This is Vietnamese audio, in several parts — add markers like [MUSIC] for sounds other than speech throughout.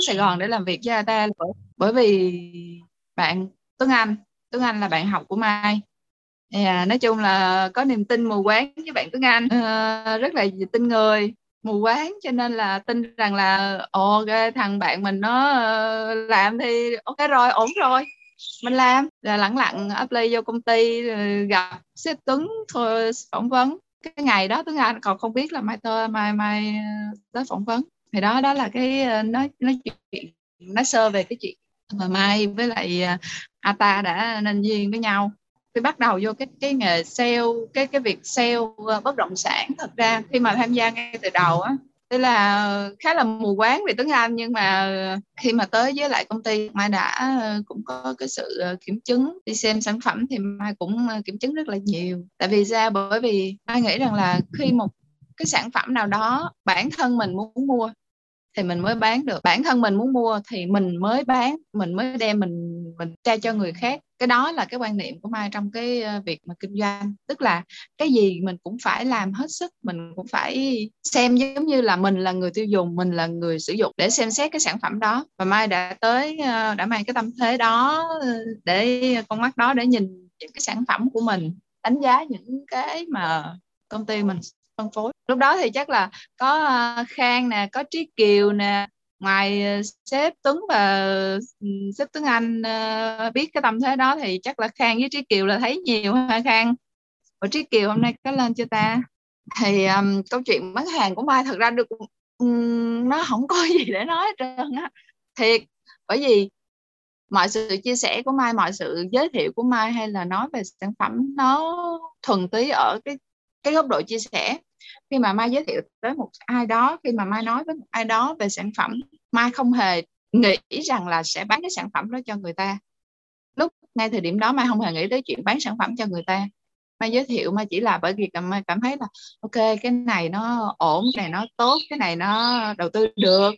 xuống Sài Gòn để làm việc với Ata bởi, bởi vì bạn Tuấn Anh Tuấn Anh là bạn học của Mai. À, nói chung là có niềm tin mù quáng với bạn Tuấn Anh. À, rất là tin người mù quáng cho nên là tin rằng là ok thằng bạn mình nó ờ, làm thì ok rồi ổn rồi. Mình làm. Là lẳng lặng apply vô công ty gặp sếp Tuấn thôi phỏng vấn. Cái ngày đó Tuấn Anh còn không biết là mai tơ mai mai ờ, tới phỏng vấn thì đó đó là cái ờ, nói nói chuyện, nói sơ về cái chuyện mà mai với lại ờ, Ata đã nên duyên với nhau. Khi bắt đầu vô cái cái nghề sale, cái cái việc sale ờ, bất động sản, thật ra khi mà tham gia ngay từ đầu á, tức là khá là mù quáng về tiếng Anh nhưng mà khi mà tới với lại công ty, Mai đã cũng có cái sự kiểm chứng. Đi xem sản phẩm thì Mai cũng kiểm chứng rất là nhiều. Tại vì ra bởi vì Mai nghĩ rằng là khi một cái sản phẩm nào đó bản thân mình muốn mua thì mình mới bán được. Bản thân mình muốn mua thì mình mới bán, mình mới đem, mình mình trao cho người khác. Cái đó là cái quan niệm của mai trong cái ờ, việc mà kinh doanh. Tức là cái gì mình cũng phải làm hết sức, mình cũng phải xem giống như là mình là người tiêu dùng, mình là người sử dụng để xem xét cái sản phẩm đó. Và mai đã tới ờ, đã mang cái tâm thế đó ờ, để con mắt đó để nhìn những cái sản phẩm của mình, đánh giá những cái mà công ty mình phân phối. Lúc đó thì chắc là có ờ, khang nè có trí kiều nè ngoài ờ, sếp tuấn và ừ, sếp tuấn anh ờ, biết cái tâm thế đó thì chắc là khang với trí kiều là thấy nhiều ha khang? Và trí kiều hôm nay có lên chưa ta? Thì um, câu chuyện bán hàng của mai thật ra được um, nó không có [LAUGHS] gì để nói hết trơn á. Thiệt bởi vì mọi sự chia sẻ của mai mọi sự giới thiệu của mai hay là nói về sản phẩm nó thuần túy ở cái cái góc độ chia sẻ khi mà mai giới thiệu tới một ai đó khi mà mai nói với một ai đó về sản phẩm mai không hề nghĩ rằng là sẽ bán cái sản phẩm đó cho người ta. Lúc ngay thời điểm đó mai không hề nghĩ tới chuyện bán sản phẩm cho người ta. Mai giới thiệu mai chỉ là bởi vì mai cảm thấy là ok cái này nó ổn cái này nó tốt cái này nó đầu tư được.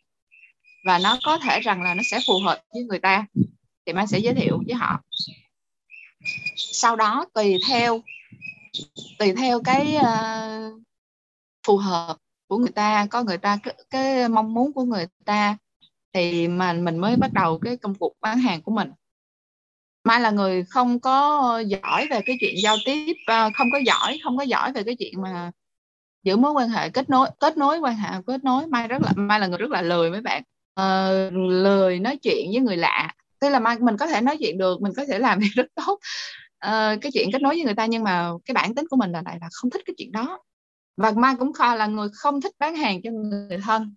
Và nó có thể rằng là nó sẽ phù hợp với người ta. Thì mai sẽ giới thiệu với họ. Sau đó tùy theo tùy theo cái uh, phù hợp của người ta có người ta cái, cái mong muốn của người ta thì mà mình mới bắt đầu cái công cuộc bán hàng của mình. Mai là người không có giỏi về cái chuyện giao tiếp ờ, không có giỏi không có giỏi về cái chuyện mà giữ mối quan hệ kết nối kết nối quan hệ kết nối. Mai rất là mai là người rất là lười mấy bạn. Uh, lười nói chuyện với người lạ. Tức là mai mình có thể nói chuyện được mình có thể làm [LAUGHS] việc rất tốt. Uh, cái chuyện kết nối với người ta nhưng mà cái bản tính của mình là lại là không thích cái chuyện đó và mai cũng kho là người không thích bán hàng cho người thân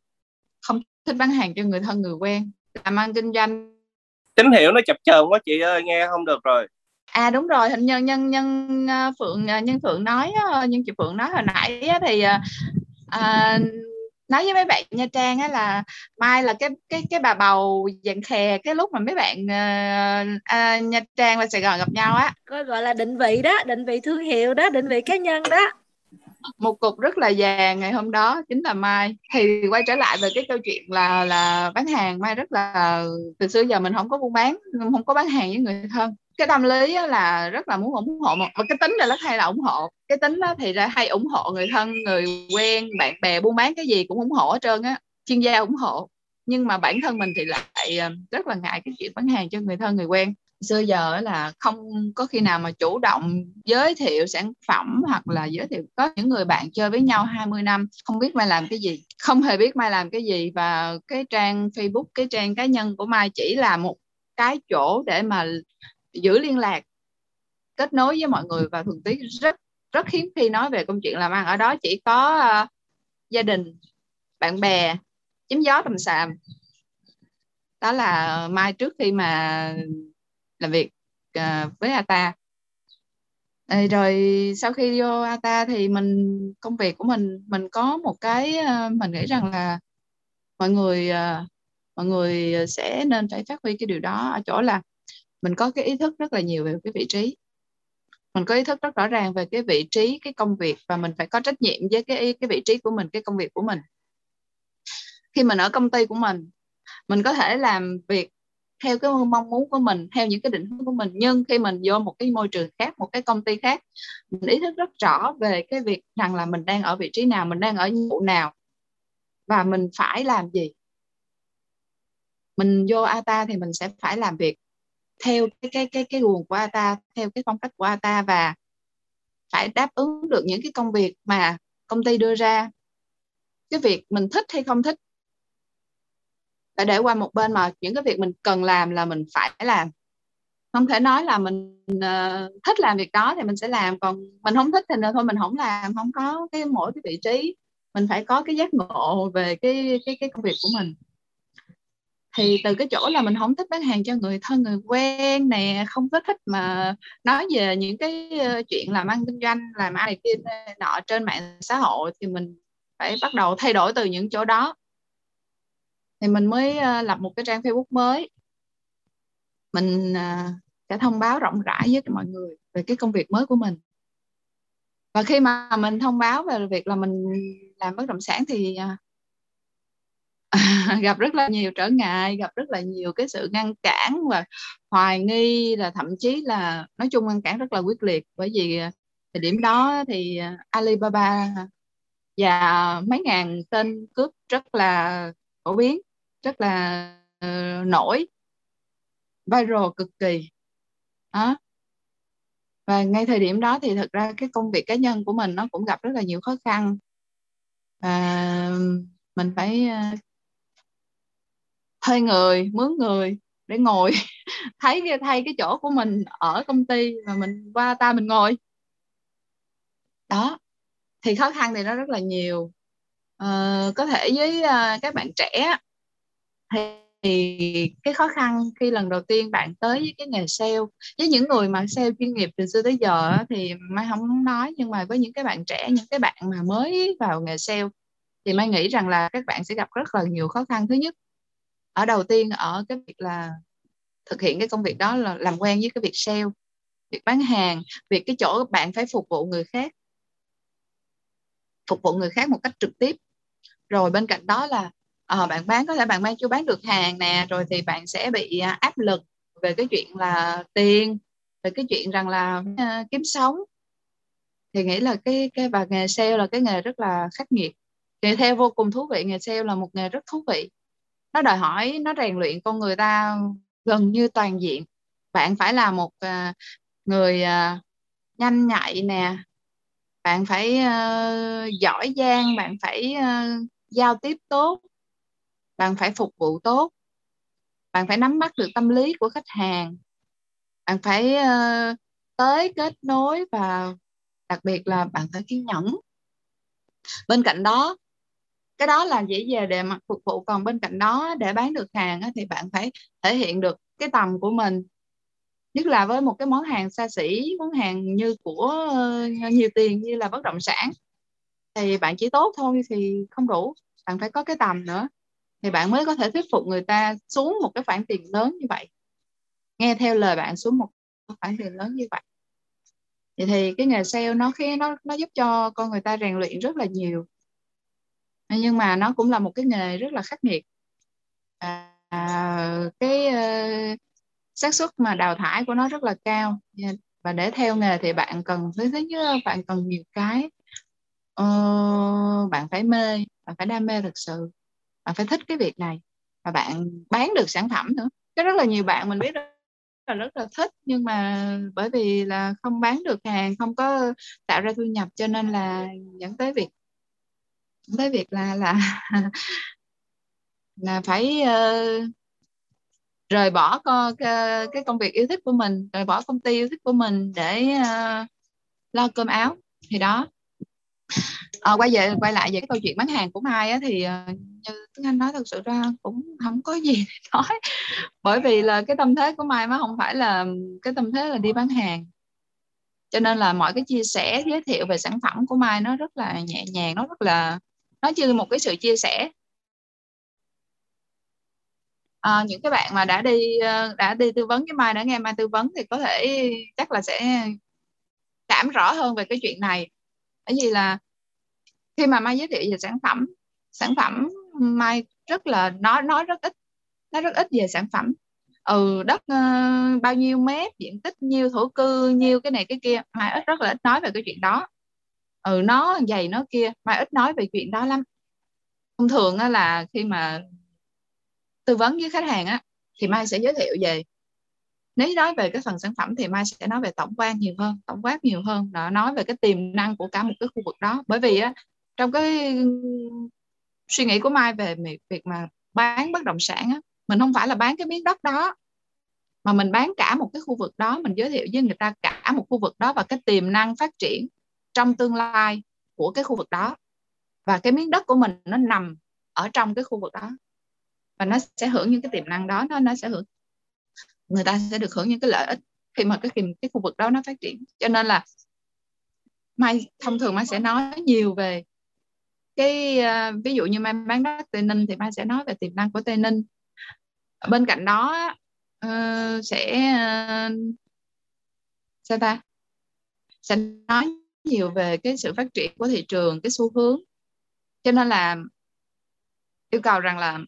không thích bán hàng cho người thân người quen. Làm ăn kinh doanh. Tín hiệu nó chập chờn quá chị ơi nghe không được rồi. À đúng rồi hình nhân nhân nhân ờ, phượng ờ, nhân phượng nói nhân chị phượng nói hồi nãy thì à, nói với mấy bạn nha trang á là mai là cái cái cái bà bầu dạng khè cái lúc mà mấy bạn uh, uh, nha trang và sài gòn gặp nhau á. Có gọi là định vị đó định vị thương hiệu đó định vị cá nhân đó một cục rất là vàng ngày hôm đó, chính là mai. Thì quay trở lại về cái câu chuyện là là bán hàng, mai rất là, từ xưa giờ mình không có buôn bán không có bán hàng với người thân. Cái tâm lý là rất là muốn ủng hộ một cái tính là rất hay là ủng hộ. Cái tính đó thì ra hay ủng hộ người thân, người quen, bạn bè buôn bán cái gì cũng ủng hộ hết trơn á, chuyên gia ủng hộ. Nhưng mà bản thân mình thì lại ờ, rất là ngại cái chuyện bán hàng cho người thân, người quen xưa giờ là không có khi nào mà chủ động giới thiệu sản phẩm hoặc là giới thiệu có những người bạn chơi với nhau 20 năm không biết mai làm cái gì không hề biết mai làm cái gì. Và cái trang Facebook cái trang cá nhân của mai chỉ là một cái chỗ để mà giữ liên lạc kết nối với mọi người. Và thường tí rất rất hiếm khi nói về công chuyện làm ăn. Ở đó chỉ có uh, gia đình bạn bè chém gió tầm sàm đó là mai trước khi mà làm việc uh, với Ata à, rồi sau khi vô Ata thì mình công việc của mình mình có một cái uh, mình nghĩ rằng là mọi người uh, mọi người sẽ nên phải phát huy cái điều đó ở chỗ là mình có cái ý thức rất là nhiều về cái vị trí. Mình có ý thức rất rõ ràng về cái vị trí cái công việc và mình phải có trách nhiệm với cái cái vị trí của mình cái công việc của mình. Khi mình ở công ty của mình mình có thể làm việc theo cái mong muốn của mình, theo những cái định hướng của mình. Nhưng khi mình vô một cái môi trường khác, một cái công ty khác, mình ý thức rất rõ về cái việc rằng là mình đang ở vị trí nào, mình đang ở nhiệm vụ nào và mình phải làm gì. Mình vô ATA thì mình sẽ phải làm việc theo cái cái cái cái nguồn của ATA theo cái phong cách của ATA và phải đáp ứng được những cái công việc mà công ty đưa ra. Cái việc mình thích hay không thích phải để qua một bên mà những cái việc mình cần làm là mình phải làm. Không thể nói là mình uh, thích làm việc đó thì mình sẽ làm còn mình không thích thì thôi mình không làm không có cái mỗi cái vị trí. Mình phải có cái giác ngộ về cái cái cái công việc của mình. Thì từ cái chỗ là mình không thích bán hàng cho người thân người quen nè không có thích mà nói về những cái ờ, chuyện làm ăn kinh doanh làm ăn này kia nọ trên mạng xã hội thì mình phải bắt đầu thay đổi từ những chỗ đó thì mình mới uh, lập một cái trang Facebook mới. Mình uh, sẽ thông báo rộng rãi với mọi người về cái công việc mới của mình. Và khi mà mình thông báo về việc là mình làm bất động sản thì uh, [LAUGHS] gặp rất là nhiều trở ngại gặp rất là nhiều cái sự ngăn cản và hoài nghi là thậm chí là nói chung ngăn cản rất là quyết liệt. Bởi vì thời điểm đó thì Alibaba và mấy ngàn tên cướp rất là phổ biến rất là uh, nổi viral cực kỳ. Đó. Và ngay thời điểm đó thì thực ra cái công việc cá nhân của mình nó cũng gặp rất là nhiều khó khăn. Và mình phải uh, thuê người mướn người để ngồi [LAUGHS] thấy thay cái chỗ của mình ở công ty mà mình qua ta mình ngồi. Đó. Thì khó khăn thì nó rất là nhiều. Ờ, có thể với uh, các bạn trẻ thì, thì cái khó khăn khi lần đầu tiên bạn tới với cái nghề sale với những người mà sale chuyên nghiệp từ xưa tới giờ thì mai không nói nhưng mà với những cái bạn trẻ những cái bạn mà mới vào nghề sale thì mai nghĩ rằng là các bạn sẽ gặp rất là nhiều khó khăn. Thứ nhất ở đầu tiên ở cái việc là thực hiện cái công việc đó là làm quen với cái việc sale việc bán hàng việc cái chỗ bạn phải phục vụ người khác phục vụ người khác một cách trực tiếp rồi bên cạnh đó là uh, bạn bán có thể bạn mang chưa bán được hàng nè rồi thì bạn sẽ bị uh, áp lực về cái chuyện là tiền về cái chuyện rằng là uh, kiếm sống. Thì nghĩ là cái cái và nghề sale là cái nghề rất là khắc nghiệt. Thì theo vô cùng thú vị nghề sale là một nghề rất thú vị. Nó đòi hỏi nó rèn luyện con người ta gần như toàn diện. Bạn phải là một uh, người uh, nhanh nhạy nè. Bạn phải uh, giỏi giang bạn phải uh, giao tiếp tốt bạn phải phục vụ tốt bạn phải nắm bắt được tâm lý của khách hàng bạn phải uh, tới kết nối và đặc biệt là bạn phải kiên nhẫn. Bên cạnh đó cái đó là dễ dàng để mặt phục vụ còn bên cạnh đó để bán được hàng thì bạn phải thể hiện được cái tầm của mình. Nhất là với một cái món hàng xa xỉ món hàng như của ờ, nhiều tiền như là bất động sản thì bạn chỉ tốt thôi thì không đủ. Bạn phải có cái tầm nữa. Thì bạn mới có thể thuyết phục người ta xuống một cái khoản tiền lớn như vậy. Nghe theo lời bạn xuống một khoản tiền lớn như vậy. Vậy thì cái nghề sale nó khi nó nó giúp cho con người ta rèn luyện rất là nhiều. Nhưng mà nó cũng là một cái nghề rất là khắc nghiệt. À, cái uh, xác suất mà đào thải của nó rất là cao. Và để theo nghề thì bạn cần thứ thứ nhất bạn cần nhiều cái uh, bạn phải mê bạn phải đam mê thực sự. Bạn phải thích cái việc này. Và bạn bán được sản phẩm nữa. Có rất là nhiều bạn mình biết là rất là thích nhưng mà bởi vì là không bán được hàng không có tạo ra thu nhập cho nên là dẫn tới việc dẫn tới việc là là [LAUGHS] là phải uh, rời bỏ co cái, cái công việc yêu thích của mình rời bỏ công ty yêu thích của mình để uh, lo cơm áo. Thì đó à, quay về quay lại về cái câu chuyện bán hàng của mai á, thì ờ, như tiếng anh nói thật sự ra cũng không có gì để [LAUGHS] nói. Bởi vì là cái tâm thế của mai nó không phải là cái tâm thế là đi bán hàng. Cho nên là mọi cái chia sẻ giới thiệu về sản phẩm của mai nó rất là nhẹ nhàng nó rất là nó như một cái sự chia sẻ. À, những cái bạn mà đã đi đã đi tư vấn với mai đã nghe mai tư vấn thì có thể chắc là sẽ cảm rõ hơn về cái chuyện này bởi vì là khi mà mai giới thiệu về sản phẩm sản phẩm mai rất là nói nói rất ít nó rất ít về sản phẩm. Ừ đất uh, bao nhiêu mét diện tích nhiêu thổ cư nhiêu cái này cái kia mai ít rất là ít nói về cái chuyện đó. Ừ nó dày nó kia mai ít nói về chuyện đó lắm. Thông thường là khi mà tư vấn với khách hàng á thì mai sẽ giới thiệu về nếu nói về cái phần sản phẩm thì mai sẽ nói về tổng quan nhiều hơn, tổng quát nhiều hơn đó nói về cái tiềm năng của cả một cái khu vực đó. Bởi vì á, trong cái suy nghĩ của mai về việc mà bán bất động sản á, mình không phải là bán cái miếng đất đó, mà mình bán cả một cái khu vực đó, mình giới thiệu với người ta cả một khu vực đó và cái tiềm năng phát triển trong tương lai của cái khu vực đó. Và cái miếng đất của mình nó nằm ở trong cái khu vực đó và nó sẽ hưởng những cái tiềm năng đó, nó nó sẽ hưởng người ta sẽ được hưởng những cái lợi ích khi mà cái cái khu vực đó nó phát triển. Cho nên là mai thông thường mai sẽ nói nhiều về cái uh, ví dụ như mai bán đất tây ninh thì mai sẽ nói về tiềm năng của tây ninh. Bên cạnh đó uh, sẽ uh, sao ta? Sẽ nói nhiều về cái sự phát triển của thị trường cái xu hướng. Cho nên là yêu cầu rằng là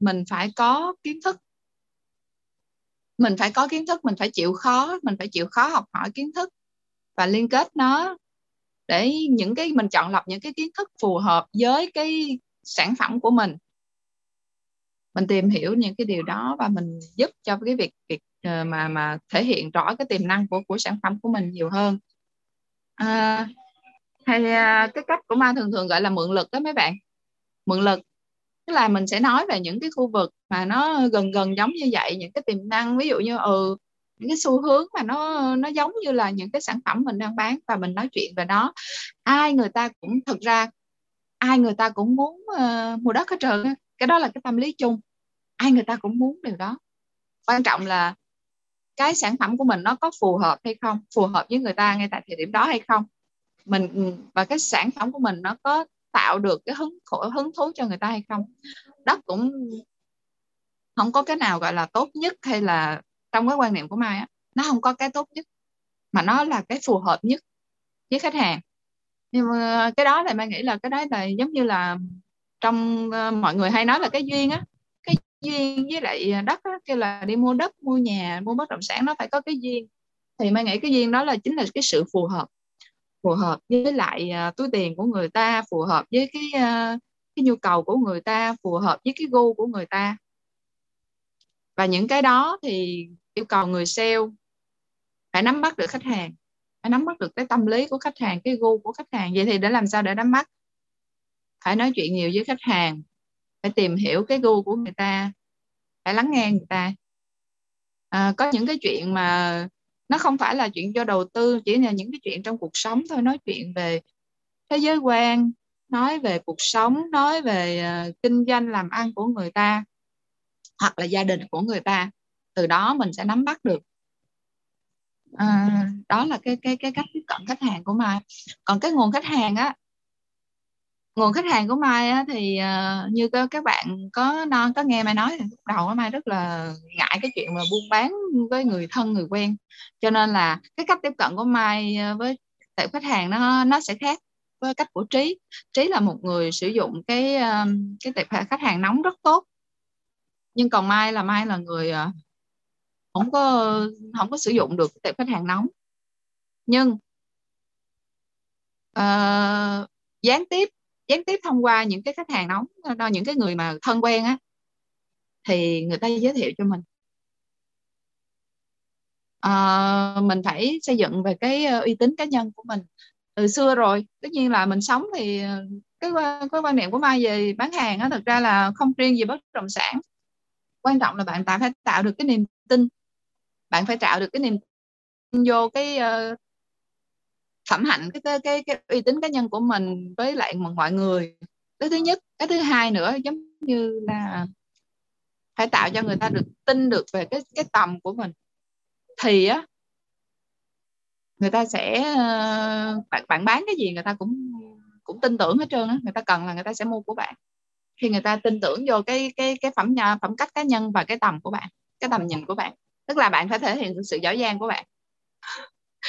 mình phải có kiến thức mình phải có kiến thức mình phải chịu khó mình phải chịu khó học hỏi kiến thức và liên kết nó để những cái mình chọn lọc những cái kiến thức phù hợp với cái sản phẩm của mình. Mình tìm hiểu những cái điều đó và mình giúp cho cái việc việc ờ, mà mà thể hiện rõ cái tiềm năng của của sản phẩm của mình nhiều hơn. À, hay à, cái cách của ma thường thường gọi là mượn lực đó mấy bạn. Mượn lực tức là mình sẽ nói về những cái khu vực mà nó gần gần giống như vậy những cái tiềm năng ví dụ như ừ những cái xu hướng mà nó nó giống như là những cái sản phẩm mình đang bán và mình nói chuyện về nó. Ai người ta cũng thực ra ai người ta cũng muốn uh, mua đất hết trơn cái đó là cái tâm lý chung. Ai người ta cũng muốn điều đó. Quan trọng là cái sản phẩm của mình nó có phù hợp hay không phù hợp với người ta ngay tại thời điểm đó hay không. Mình ừ, và cái sản phẩm của mình nó có tạo được cái hứng khổ hứng thú cho người ta hay không. Đất cũng không có cái nào gọi là tốt nhất hay là trong cái quan niệm của mai á nó không có cái tốt nhất mà nó là cái phù hợp nhất với khách hàng. Nhưng mà cái đó thì mai nghĩ là cái đó là giống như là trong uh, mọi người hay nói là cái duyên á cái duyên với lại đất á, kêu là đi mua đất mua nhà mua bất động sản nó phải có cái duyên. Thì mai nghĩ cái duyên đó là chính là cái sự phù hợp phù hợp với lại uh, túi tiền của người ta phù hợp với cái uh, cái nhu cầu của người ta phù hợp với cái gu của người ta. Và những cái đó thì yêu cầu người sale phải nắm bắt được khách hàng phải nắm bắt được cái tâm lý của khách hàng cái gu của khách hàng. Vậy thì để làm sao để nắm bắt? Phải nói chuyện nhiều với khách hàng phải tìm hiểu cái gu của người ta phải lắng nghe người ta. À, có những cái chuyện mà nó không phải là chuyện cho đầu tư chỉ là những cái chuyện trong cuộc sống thôi nói chuyện về thế giới quan nói về cuộc sống nói về uh, kinh doanh làm ăn của người ta hoặc là gia đình của người ta. Từ đó mình sẽ nắm bắt được. À, đó là cái cái cái cách tiếp cận khách hàng của mai. Còn cái nguồn khách hàng á nguồn khách hàng của mai á, thì uh, như các các bạn có non có nghe mai nói thì lúc đầu mai rất là ngại cái chuyện mà buôn bán với người thân người quen. Cho nên là cái cách tiếp cận của mai ờ, với tệp khách hàng nó nó sẽ khác với cách của trí. Trí là một người sử dụng cái ờ, cái tệp khách hàng nóng rất tốt. Nhưng còn mai là mai là người không có không có sử dụng được tệp khách hàng nóng. Nhưng uh, gián tiếp gián tiếp thông qua những cái khách hàng nóng đó những cái người mà thân quen á thì người ta giới thiệu cho mình. À, mình phải xây dựng về cái ờ, uy tín cá nhân của mình. Từ xưa rồi tất nhiên là mình sống thì ờ, cái cái quan niệm của mai về bán hàng á thực ra là không riêng gì bất động sản. Quan trọng là bạn phải phải tạo được cái niềm tin. Bạn phải tạo được cái niềm tin vô cái uh, phẩm hạnh cái, cái cái cái uy tín cá nhân của mình với lại mọi người. Cái thứ nhất cái thứ hai nữa giống như là phải tạo cho người ta được tin được về cái cái tầm của mình. Thì á người ta sẽ ờ, bạn bạn bán cái gì người ta cũng cũng tin tưởng hết trơn á. Người ta cần là người ta sẽ mua của bạn. Khi người ta tin tưởng vô cái cái cái phẩm nhà phẩm cách cá nhân và cái tầm của bạn cái tầm nhìn của bạn. Tức là bạn phải thể hiện sự giỏi giang của bạn.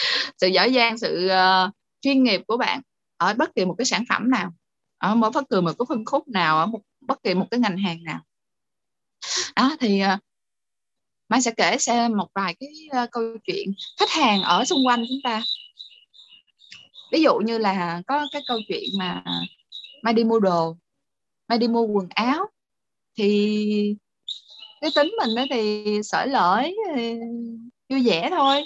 [LAUGHS] sự giỏi giang sự uh, chuyên nghiệp của bạn ở bất kỳ một cái sản phẩm nào ở mỗi bất kỳ một cái phân khúc nào ở một bất kỳ một cái ngành hàng nào. Đó thì uh, Mai sẽ kể xem một vài cái uh, câu chuyện khách hàng ở xung quanh chúng ta. Ví dụ như là có cái câu chuyện mà Mai đi mua đồ Mai đi mua quần áo thì cái tính mình đó thì sở lợi vui vẻ thôi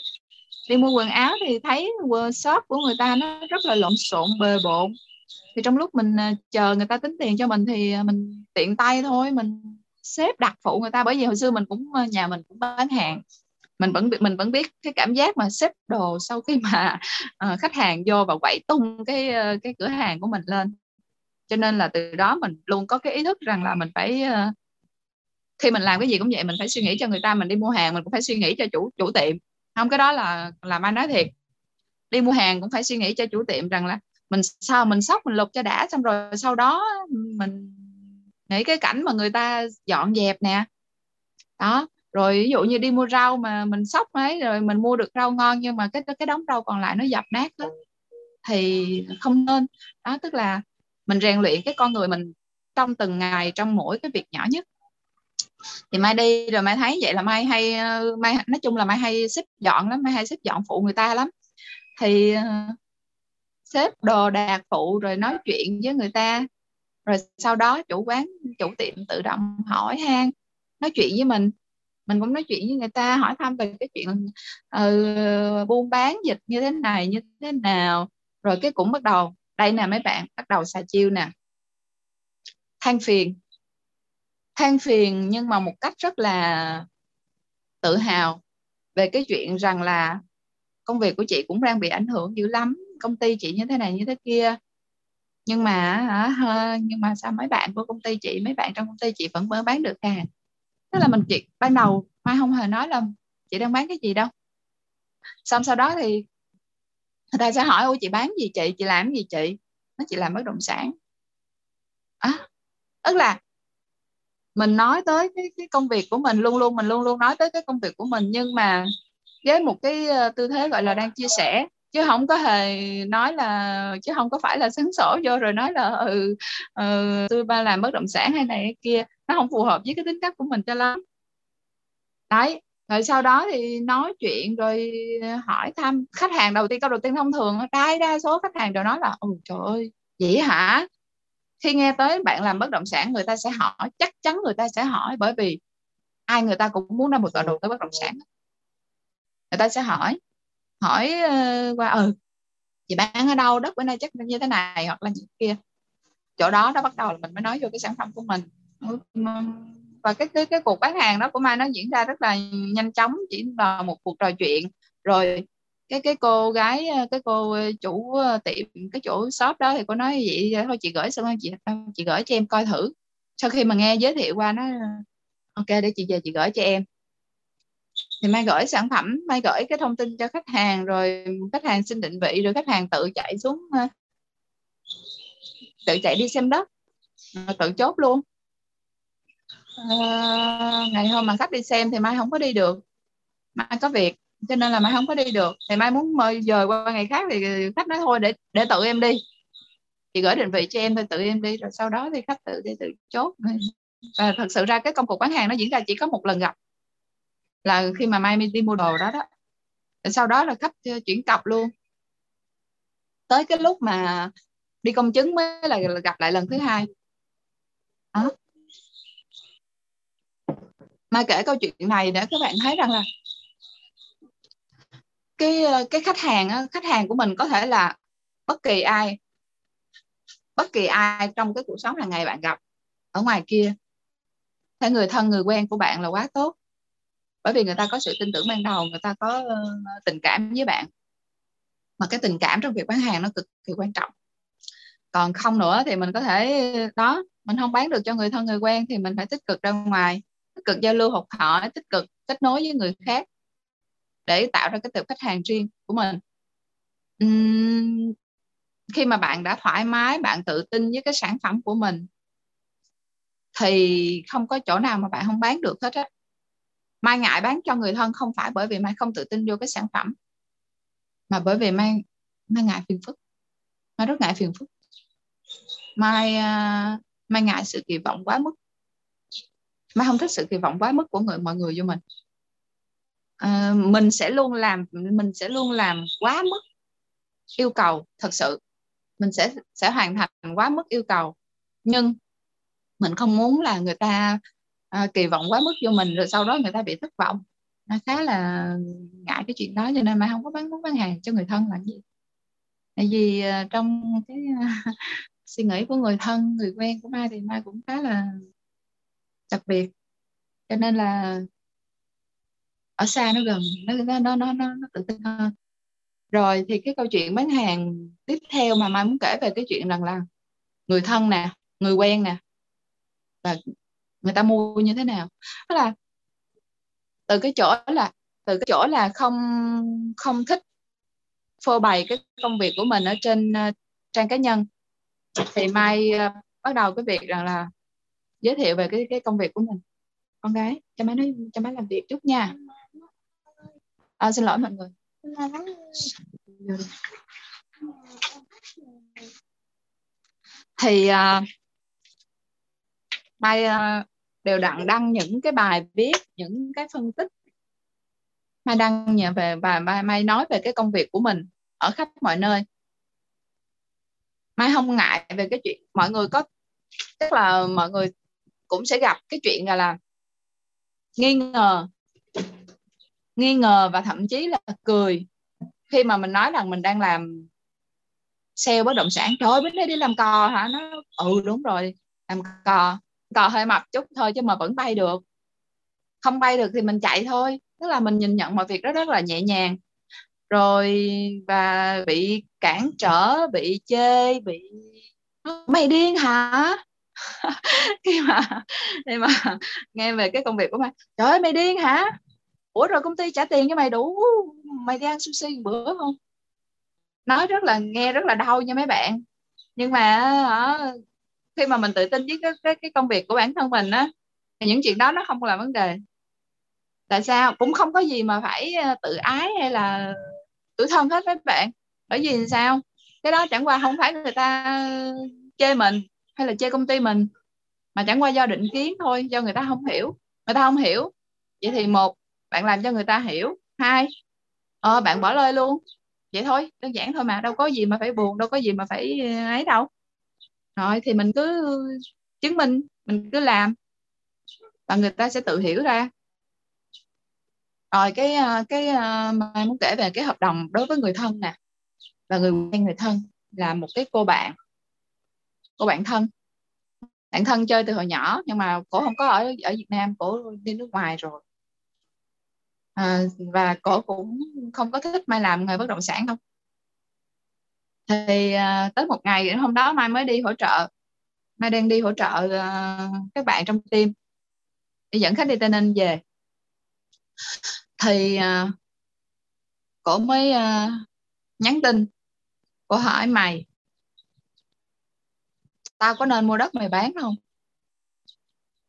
đi mua quần áo thì thấy shop của người ta nó rất là lộn xộn bề bộn. Thì trong lúc mình ờ, chờ người ta tính tiền cho mình thì ờ, mình tiện tay thôi mình xếp đặt phụ người ta. Bởi vì hồi xưa mình cũng ờ, nhà mình cũng bán hàng. Mình vẫn mình vẫn biết cái cảm giác mà xếp đồ sau khi mà uh, khách hàng vô và quậy tung cái uh, cái cửa hàng của mình lên. Cho nên là từ đó mình luôn có cái ý thức rằng là mình phải uh, khi mình làm cái gì cũng vậy mình phải suy nghĩ cho người ta. Mình đi mua hàng mình cũng phải suy nghĩ cho chủ chủ tiệm không, cái đó là làm anh nói thiệt. Đi mua hàng cũng phải suy nghĩ cho chủ tiệm rằng là mình sao mình sóc mình lục cho đã xong rồi sau đó mình nghĩ cái cảnh mà người ta dọn dẹp nè. Đó, rồi ví dụ như đi mua rau mà mình sóc ấy, rồi mình mua được rau ngon nhưng mà cái cái đống rau còn lại nó dập nát đó thì không nên. Đó, tức là mình rèn luyện cái con người mình trong từng ngày, trong mỗi cái việc nhỏ nhất thì mai đi rồi mai thấy vậy là mai hay ờ, mai nói chung là mai hay xếp dọn lắm mai hay xếp dọn phụ người ta lắm. Thì ờ, xếp đồ đạc phụ rồi nói chuyện với người ta. Rồi sau đó chủ quán chủ tiệm tự động hỏi han nói chuyện với mình. Mình cũng nói chuyện với người ta hỏi thăm về cái chuyện uh, buôn bán dịch như thế này như thế nào. Rồi cái cũng bắt đầu đây nè mấy bạn bắt đầu xà chiêu nè. Than phiền than phiền nhưng mà một cách rất là tự hào về cái chuyện rằng là công việc của chị cũng đang bị ảnh hưởng dữ lắm công ty chị như thế này như thế kia. Nhưng mà nhưng mà sao mấy bạn của công ty chị mấy bạn trong công ty chị vẫn vẫn bán được hàng? Tức là mình chị ban đầu mai không hề nói là chị đang bán cái gì đâu? Xong sau đó thì người ta sẽ hỏi ôi chị bán gì chị? Chị làm gì chị? Nó chị làm bất động sản. À, tức là mình nói tới cái, cái công việc của mình luôn luôn mình luôn luôn nói tới cái công việc của mình nhưng mà với một cái ờ, tư thế gọi là đang chia sẻ chứ không có hề nói là chứ không có phải là sấn sổ vô rồi nói là ừ, ừ tôi ba làm bất động sản hay này hay kia nó không phù hợp với cái tính cách của mình cho lắm. Đấy rồi sau đó thì nói chuyện rồi hỏi thăm. Khách hàng đầu tiên câu đầu tiên thông thường đa đa số khách hàng đều nói là ồ trời ơi vậy hả? Khi nghe tới bạn làm bất động sản người ta sẽ hỏi chắc chắn người ta sẽ hỏi bởi vì ai người ta cũng muốn ra một tòa đầu tư bất động sản. Người ta sẽ hỏi hỏi uh, qua ừ chị bán ở đâu đất bữa nay chắc như thế này hoặc là như kia. Chỗ đó nó bắt đầu là mình mới nói vô cái sản phẩm của mình. Ừ, và cái cái cái cuộc bán hàng đó của mai nó diễn ra rất là nhanh chóng chỉ là một cuộc trò chuyện. Rồi cái cái cô gái ờ, cái cô ờ, chủ ờ, tiệm cái chủ shop đó thì cô nói vậy thôi chị gửi xong chị chị gửi cho em coi thử. Sau khi mà nghe giới thiệu qua nó ok để chị về chị gửi cho em. Thì mai gửi sản phẩm mai gửi cái thông tin cho khách hàng rồi khách hàng xin định vị rồi khách hàng tự chạy xuống tự chạy đi xem đất tự chốt luôn. À, ngày hôm mà khách đi xem thì mai không có đi được. Mai có việc cho nên là mai không có đi được. Thì mai muốn mời dời qua ngày khác thì khách nói thôi, để để tự em đi. Chị gửi định vị cho em thôi, tự em đi, rồi sau đó thì khách tự đi tự chốt. Và thật sự ra cái công cuộc bán hàng nó diễn ra chỉ có một lần gặp. Là khi mà mai đi mua đồ đó đó. Sau đó là khách ờ, chuyển cọc luôn. Tới cái lúc mà đi công chứng mới là gặp lại lần thứ hai. Đó. mai kể câu chuyện này để các bạn thấy rằng là cái ờ, cái khách hàng khách hàng của mình có thể là bất kỳ ai, bất kỳ ai trong cái cuộc sống hàng ngày bạn gặp ở ngoài kia. Thế người thân, người quen của bạn là quá tốt. Bởi vì người ta có sự tin tưởng ban đầu, người ta có ờ, tình cảm với bạn. Mà cái tình cảm trong việc bán hàng nó cực kỳ quan trọng. Còn không nữa thì mình có thể, đó, mình không bán được cho người thân, người quen thì mình phải tích cực ra ngoài, tích cực giao lưu học hỏi, tích cực kết nối với người khác để tạo ra cái tệp khách hàng riêng của mình. Uhm, khi mà bạn đã thoải mái bạn tự tin với cái sản phẩm của mình thì không có chỗ nào mà bạn không bán được hết á. Mai ngại bán cho người thân không phải bởi vì mai không tự tin vô cái sản phẩm mà bởi vì mai mai ngại phiền phức. Mai rất ngại phiền phức. Mai uh, mai ngại sự kỳ vọng quá mức. Mai không thích sự kỳ vọng quá mức của người mọi người vô mình uh, mình sẽ luôn làm mình sẽ luôn làm quá mức yêu cầu thật sự. Mình sẽ sẽ hoàn thành quá mức yêu cầu nhưng mình không muốn là người ta à, kỳ vọng quá mức vô mình rồi sau đó người ta bị thất vọng. Nó khá là ngại cái chuyện đó cho nên mà không có bán muốn bán hàng cho người thân là gì. Tại vì uh, trong cái uh, [LAUGHS] suy nghĩ của người thân người quen của mai thì mai cũng khá là đặc biệt. Cho nên là ở xa nó gần nó nó nó nó nó, nó tự tin hơn. Rồi thì cái câu chuyện bán hàng tiếp theo mà mai muốn kể về cái chuyện rằng là người thân nè người quen nè và người ta mua như thế nào. Đó là từ cái chỗ là từ cái chỗ là không không thích phô bày cái công việc của mình ở trên uh, trang cá nhân. Thì mai uh, bắt đầu cái việc rằng là giới thiệu về cái cái công việc của mình. Con gái cho má nói cho má làm việc chút nha à, xin lỗi mọi người. Thì à, uh, mai uh, à, đều đặn đăng những cái bài viết những cái phân tích mai đăng về và mai, mai nói về cái công việc của mình ở khắp mọi nơi. Mai không ngại về cái chuyện mọi người có tức là mọi người cũng sẽ gặp cái chuyện là là nghi ngờ nghi ngờ và thậm chí là cười. Khi mà mình nói rằng mình đang làm sale bất động sản, trời ơi, bên đây đi làm cò hả? Nó ừ đúng rồi, làm cò. Cò hơi mập chút thôi chứ mà vẫn bay được. Không bay được thì mình chạy thôi. Tức là mình nhìn nhận mọi việc đó rất là nhẹ nhàng. Rồi và bị cản trở, bị chê, bị mày điên hả? [LAUGHS] Khi mà khi mà nghe về cái công việc của mày trời ơi, mày điên hả? Ủa rồi công ty trả tiền cho mày đủ mày đi ăn sushi một bữa không? Nói rất là nghe rất là đau nha mấy bạn. Nhưng mà khi mà mình tự tin với cái, cái, cái công việc của bản thân mình á thì những chuyện đó nó không là vấn đề. Tại sao? Cũng không có gì mà phải ờ, tự ái hay là tuổi thân hết các bạn. Bởi vì sao? Cái đó chẳng qua không phải người ta chê mình hay là chê công ty mình mà chẳng qua do định kiến thôi do người ta không hiểu. Người ta không hiểu. Vậy thì một bạn làm cho người ta hiểu. Hai ờ, bạn bỏ lơi luôn. Vậy thôi đơn giản thôi mà đâu có gì mà phải buồn đâu có gì mà phải ờ, ấy đâu. Rồi thì mình cứ chứng minh mình cứ làm. Và người ta sẽ tự hiểu ra. Rồi cái ờ, cái ờ, mai muốn kể về cái hợp đồng đối với người thân nè. Và người quen người thân là một cái cô bạn cô bạn thân. Bạn thân chơi từ hồi nhỏ nhưng mà cổ không có ở ở Việt Nam cổ đi nước ngoài rồi à, và cổ cũng không có thích mai làm nghề bất động sản đâu. Thì à, tới một ngày hôm đó mai mới đi hỗ trợ mai đang đi hỗ trợ à, các bạn trong team để dẫn khách đi tây ninh về. Thì à, cổ mới à, nhắn tin cổ hỏi mày tao có nên mua đất mày bán không?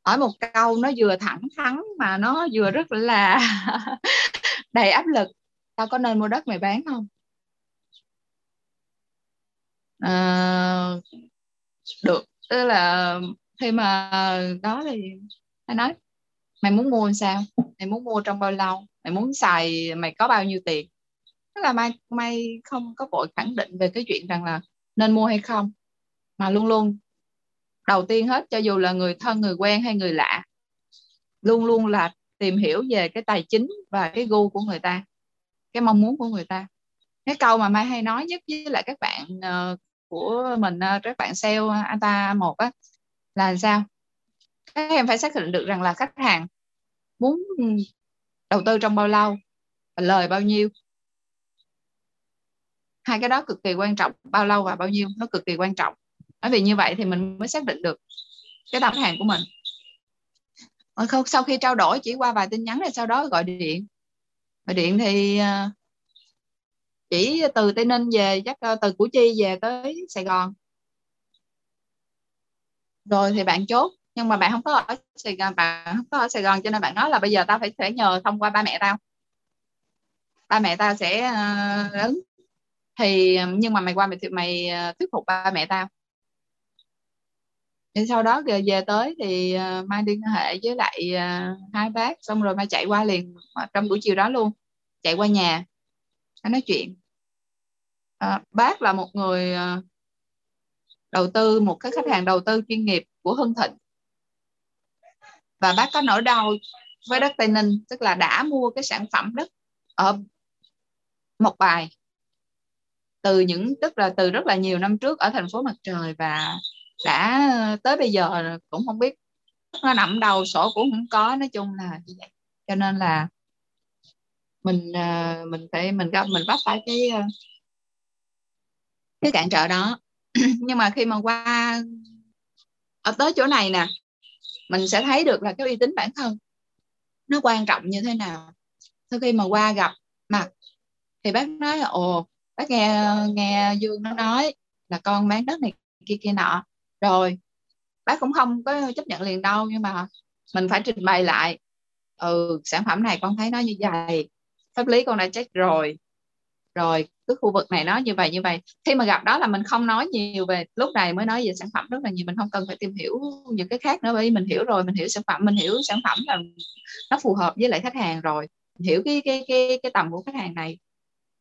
Hỏi một câu nó vừa thẳng thắn mà nó vừa rất là [LAUGHS] đầy áp lực. Tao có nên mua đất mày bán không? À, được. Tức là khi mà đó thì mày nói mày muốn mua sao? Mày muốn mua trong bao lâu? Mày muốn xài mày có bao nhiêu tiền? Tức là mai mai không có vội khẳng định về cái chuyện rằng là nên mua hay không. Mà luôn luôn đầu tiên hết cho dù là người thân người quen hay người lạ luôn luôn là tìm hiểu về cái tài chính và cái gu của người ta cái mong muốn của người ta. Cái câu mà mai hay nói nhất với lại các bạn uh, của mình uh, các bạn sale ờ, anh ta một á là sao? Các em phải xác định được rằng là khách hàng muốn đầu tư trong bao lâu lời bao nhiêu. Hai cái đó cực kỳ quan trọng bao lâu và bao nhiêu nó cực kỳ quan trọng bởi vì như vậy thì mình mới xác định được cái tầm hàng của mình. Ờ, không sau khi trao đổi chỉ qua vài tin nhắn rồi sau đó gọi điện. Gọi điện thì ờ, chỉ từ tây ninh về chắc ờ, từ củ chi về tới sài gòn. Rồi thì bạn chốt nhưng mà bạn không có ở sài gòn bạn không có ở sài gòn cho nên bạn nói là bây giờ tao phải phải nhờ thông qua ba mẹ tao. Ba mẹ tao sẽ uh, ứng. Thì nhưng mà mày qua mày mày thuyết phục ba mẹ tao nhưng sau đó về, về tới thì ờ, uh, mai liên hệ với lại uh, hai bác xong rồi mai chạy qua liền ờ, trong buổi chiều đó luôn chạy qua nhà nói chuyện. Uh, bác là một người uh, đầu tư một cái khách hàng đầu tư chuyên nghiệp của Hưng Thịnh. Và bác có nỗi đau với đất Tây Ninh tức là đã mua cái sản phẩm đất ở một bài từ những tức là từ rất là nhiều năm trước ở thành phố mặt trời và đã ờ, tới bây giờ cũng không biết nó nằm đầu sổ cũng không có, nói chung là như vậy. Cho nên là mình ờ, mình phải, mình gặp, mình bắt phải cái ờ, cái cản trở đó. [CLEARS THROAT] Nhưng mà khi mà qua ở tới chỗ này nè, mình sẽ thấy được là cái uy tín bản thân nó quan trọng như thế nào. Sau khi mà qua gặp mặt thì bác nói là, ồ, bác nghe nghe dương nó nói là con bán đất này, kia kia nọ rồi, bác cũng không có chấp nhận liền đâu, nhưng mà mình phải trình bày lại. Ừ sản phẩm này con thấy nó như vậy, pháp lý con đã check rồi. Rồi, cái khu vực này nó như vậy như vậy. Khi mà gặp đó là mình không nói nhiều về, lúc này mới nói về sản phẩm, rất là nhiều, mình không cần phải tìm hiểu những cái khác nữa bởi vì mình hiểu rồi, mình hiểu sản phẩm, mình hiểu sản phẩm là nó phù hợp với lại khách hàng rồi. Mình hiểu cái cái cái cái tầm của khách hàng này.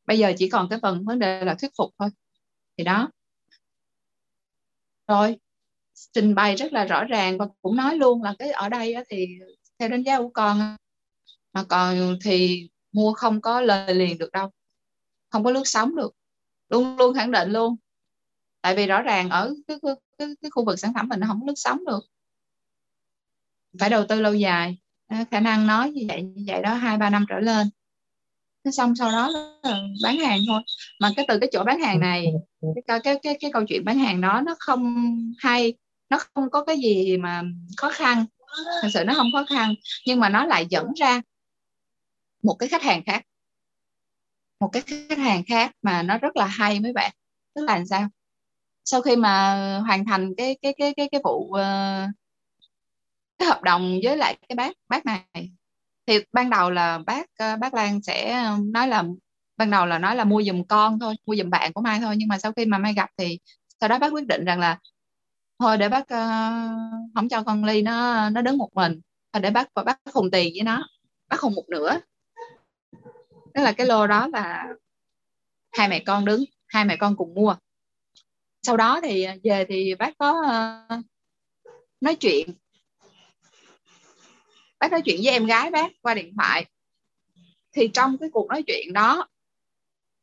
Bây giờ chỉ còn cái phần vấn đề là thuyết phục thôi. Thì đó. Rồi trình bày rất là rõ ràng và cũng nói luôn là cái ở đây thì theo đánh giá của con mà còn thì mua không có lời liền được đâu không có lướt sóng được luôn luôn khẳng định luôn. Tại vì rõ ràng ở cái, cái, cái, cái khu vực sản phẩm mình nó không lướt sóng được. Phải đầu tư lâu dài khả năng nói như vậy như vậy đó hai ba năm trở lên. Thế xong sau đó là bán hàng thôi. Mà cái từ cái chỗ bán hàng này cái cái cái cái câu chuyện bán hàng đó nó không hay nó không có cái gì mà khó khăn. Thật sự nó không khó khăn nhưng mà nó lại dẫn ra một cái khách hàng khác. Một cái khách hàng khác mà nó rất là hay mấy bạn. Tức là làm sao? Sau khi mà hoàn thành cái cái cái cái cái vụ uh, cái hợp đồng với lại cái bác bác này thì ban đầu là bác ờ, bác Lan sẽ ờ, nói là ban đầu là nói là mua giùm con thôi mua giùm bạn của Mai thôi. Nhưng mà sau khi mà Mai gặp thì sau đó bác quyết định rằng là thôi để bác uh, không cho con ly nó nó đứng một mình. Thôi để bác và bác hùng tiền với nó. Bác hùng một nửa. Tức là cái lô đó là hai mẹ con đứng hai mẹ con cùng mua. Sau đó thì ờ, về thì bác có uh, nói chuyện. Bác nói chuyện với em gái bác qua điện thoại. Thì trong cái cuộc nói chuyện đó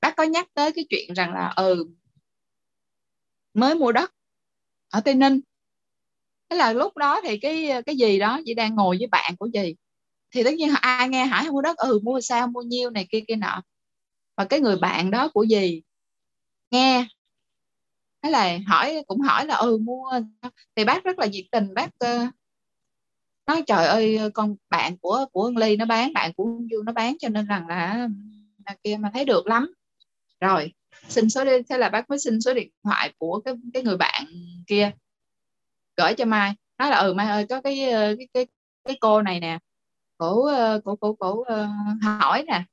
bác có nhắc tới cái chuyện rằng là ừ mới mua đất ở tây ninh. Thế là lúc đó thì cái cái gì đó chị đang ngồi với bạn của gì thì tất nhiên ai à, nghe hỏi mua đất ừ mua sao mua nhiêu này kia kia nọ. Và cái người bạn đó của gì nghe. Thế là hỏi cũng hỏi là ừ mua thì bác rất là nhiệt tình bác uh, nói trời ơi con bạn của của ông ly nó bán bạn của ông du nó bán cho nên rằng là, là kia mà thấy được lắm. Rồi xin số đi thế là bác mới xin số điện thoại của cái cái người bạn kia. Gửi cho mai. Nói là ừ mai ơi có cái ờ, cái cái, cái cô này nè cổ ờ, cổ cổ cổ ờ, hỏi nè.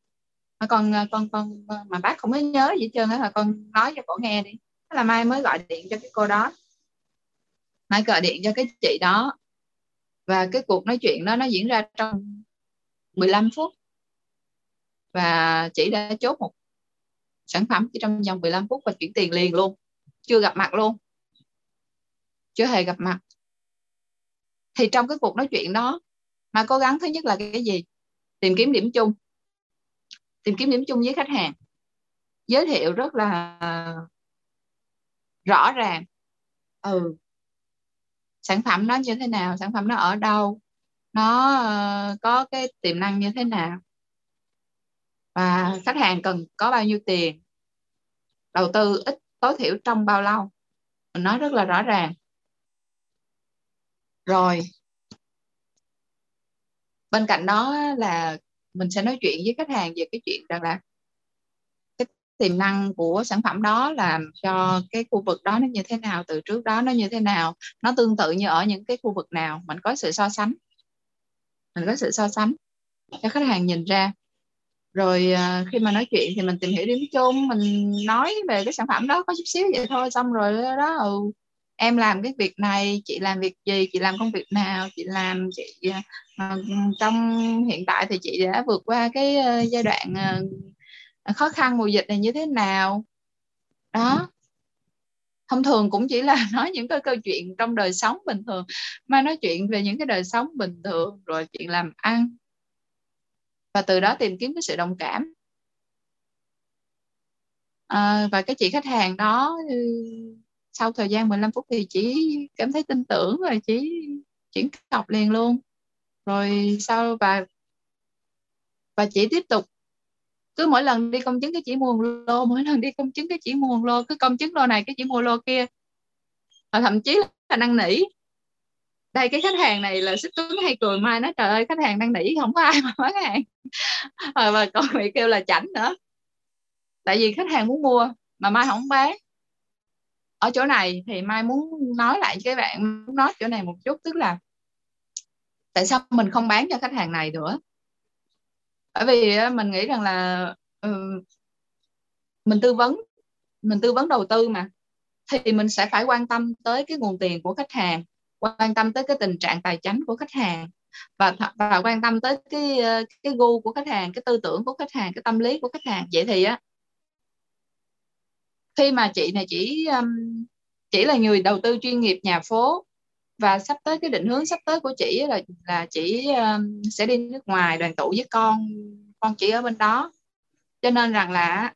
Mà con con con mà bác không có nhớ gì hết trơn á là con nói cho cổ nghe đi. Thế là mai mới gọi điện cho cái cô đó. Mai gọi điện cho cái chị đó. Và cái cuộc nói chuyện đó nó diễn ra trong 15 phút. Và chị đã chốt một sản phẩm chỉ trong vòng 15 phút và chuyển tiền liền luôn. Chưa gặp mặt luôn. Chưa hề gặp mặt. Thì trong cái cuộc nói chuyện đó, mà cố gắng thứ nhất là cái gì? Tìm kiếm điểm chung. Tìm kiếm điểm chung với khách hàng. Giới thiệu rất là rõ ràng. Ừ. Sản phẩm nó như thế nào? Sản phẩm nó ở đâu? Nó ờ, có cái tiềm năng như thế nào? Và khách hàng cần có bao nhiêu tiền? Đầu tư ít, tối thiểu trong bao lâu? Mình nói rất là rõ ràng. Rồi. Bên cạnh đó là mình sẽ nói chuyện với khách hàng về cái chuyện rằng là cái tiềm năng của sản phẩm đó làm cho cái khu vực đó nó như thế nào, từ trước đó nó như thế nào, nó tương tự như ở những cái khu vực nào. Mình có sự so sánh. Mình có sự so sánh. Cho khách hàng nhìn ra rồi à, khi mà nói chuyện thì mình tìm hiểu điểm chung mình nói về cái sản phẩm đó có chút xíu vậy thôi xong rồi đó ừ, em làm cái việc này chị làm việc gì chị làm công việc nào chị làm chị à, ờ, trong hiện tại thì chị đã vượt qua cái ờ, giai đoạn ờ, khó khăn mùa dịch này như thế nào. Đó. Thông thường cũng chỉ là [LAUGHS] nói những cái câu chuyện trong đời sống bình thường mà nói chuyện về những cái đời sống bình thường rồi chuyện làm ăn và từ đó tìm kiếm cái sự đồng cảm. À, và cái chị khách hàng đó ừ, sau thời gian 15 phút thì chỉ cảm thấy tin tưởng rồi chỉ chuyển cọc liền luôn. Rồi sau và và chị tiếp tục cứ mỗi lần đi công chứng cái chỉ mua lô mỗi lần đi công chứng cái chỉ mua lô cứ công chứng lô này cái chỉ mua lô kia. Và thậm chí là năn nỉ đây, cái khách hàng này là xích tuấn hay cười mai nói, trời ơi, khách hàng đang nỉ, không có ai mà bán hàng. [LAUGHS] Rồi và còn bị kêu là chảnh nữa. Tại vì khách hàng muốn mua mà mai không bán. Ở chỗ này thì mai muốn nói lại với bạn, muốn nói chỗ này một chút, tức là tại sao mình không bán cho khách hàng này nữa? Bởi vì mình nghĩ rằng là ừ, mình tư vấn, mình tư vấn đầu tư mà, thì mình sẽ phải quan tâm tới cái nguồn tiền của khách hàng quan tâm tới cái tình trạng tài chính của khách hàng và và quan tâm tới cái ờ, cái gu của khách hàng cái tư tưởng của khách hàng cái tâm lý của khách hàng. Vậy thì á khi mà chị này chỉ um, chỉ là người đầu tư chuyên nghiệp nhà phố và sắp tới cái định hướng sắp tới của chị là là chị um, sẽ đi nước ngoài đoàn tụ với con con chị ở bên đó. Cho nên rằng là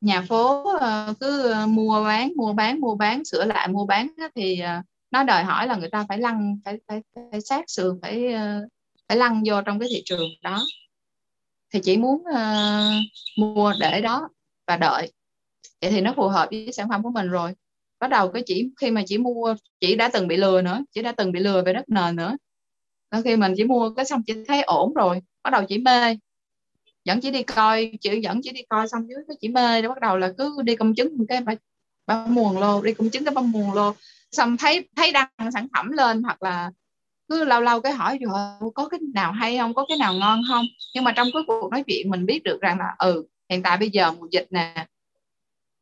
nhà phố uh, cứ ờ, mua bán mua bán mua bán sửa lại mua bán thì uh, nó đòi hỏi là người ta phải lăn phải phải, phải sát sườn phải ờ, phải lăn vô trong cái thị trường đó. Thì chỉ muốn uh, mua để đó và đợi. Vậy thì nó phù hợp với sản phẩm của mình rồi. Bắt đầu cái chỉ khi mà chỉ mua chỉ đã từng bị lừa nữa chỉ đã từng bị lừa về đất nền nữa. Nên khi mình chỉ mua cái xong chỉ thấy ổn rồi bắt đầu chỉ mê. Dẫn chỉ đi coi chỉ dẫn chỉ đi coi xong dưới cái chỉ mê đó bắt đầu là cứ đi công chứng cái bà, bà muồn lô đi công chứng cái bà muồn lô xong thấy thấy đăng sản phẩm lên hoặc là cứ lâu lâu cái hỏi rồi có cái nào hay không? Có cái nào ngon không? Nhưng mà trong cái cuộc nói chuyện mình biết được rằng là ừ hiện tại bây giờ mùa dịch nè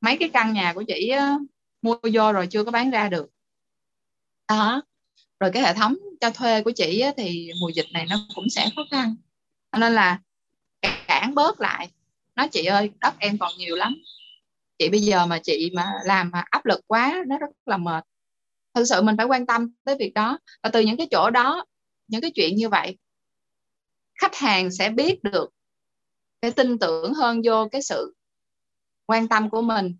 mấy cái căn nhà của chị á, mua vô rồi chưa có bán ra được. Đó. Rồi cái hệ thống cho thuê của chị á, thì mùa dịch này nó cũng sẽ khó khăn. Nên là cản bớt lại. Nói chị ơi đất em còn nhiều lắm. Chị bây giờ mà chị mà làm mà áp lực quá nó rất là mệt thực sự mình phải quan tâm tới việc đó. Và từ những cái chỗ đó, những cái chuyện như vậy, khách hàng sẽ biết được cái tin tưởng hơn vô cái sự quan tâm của mình.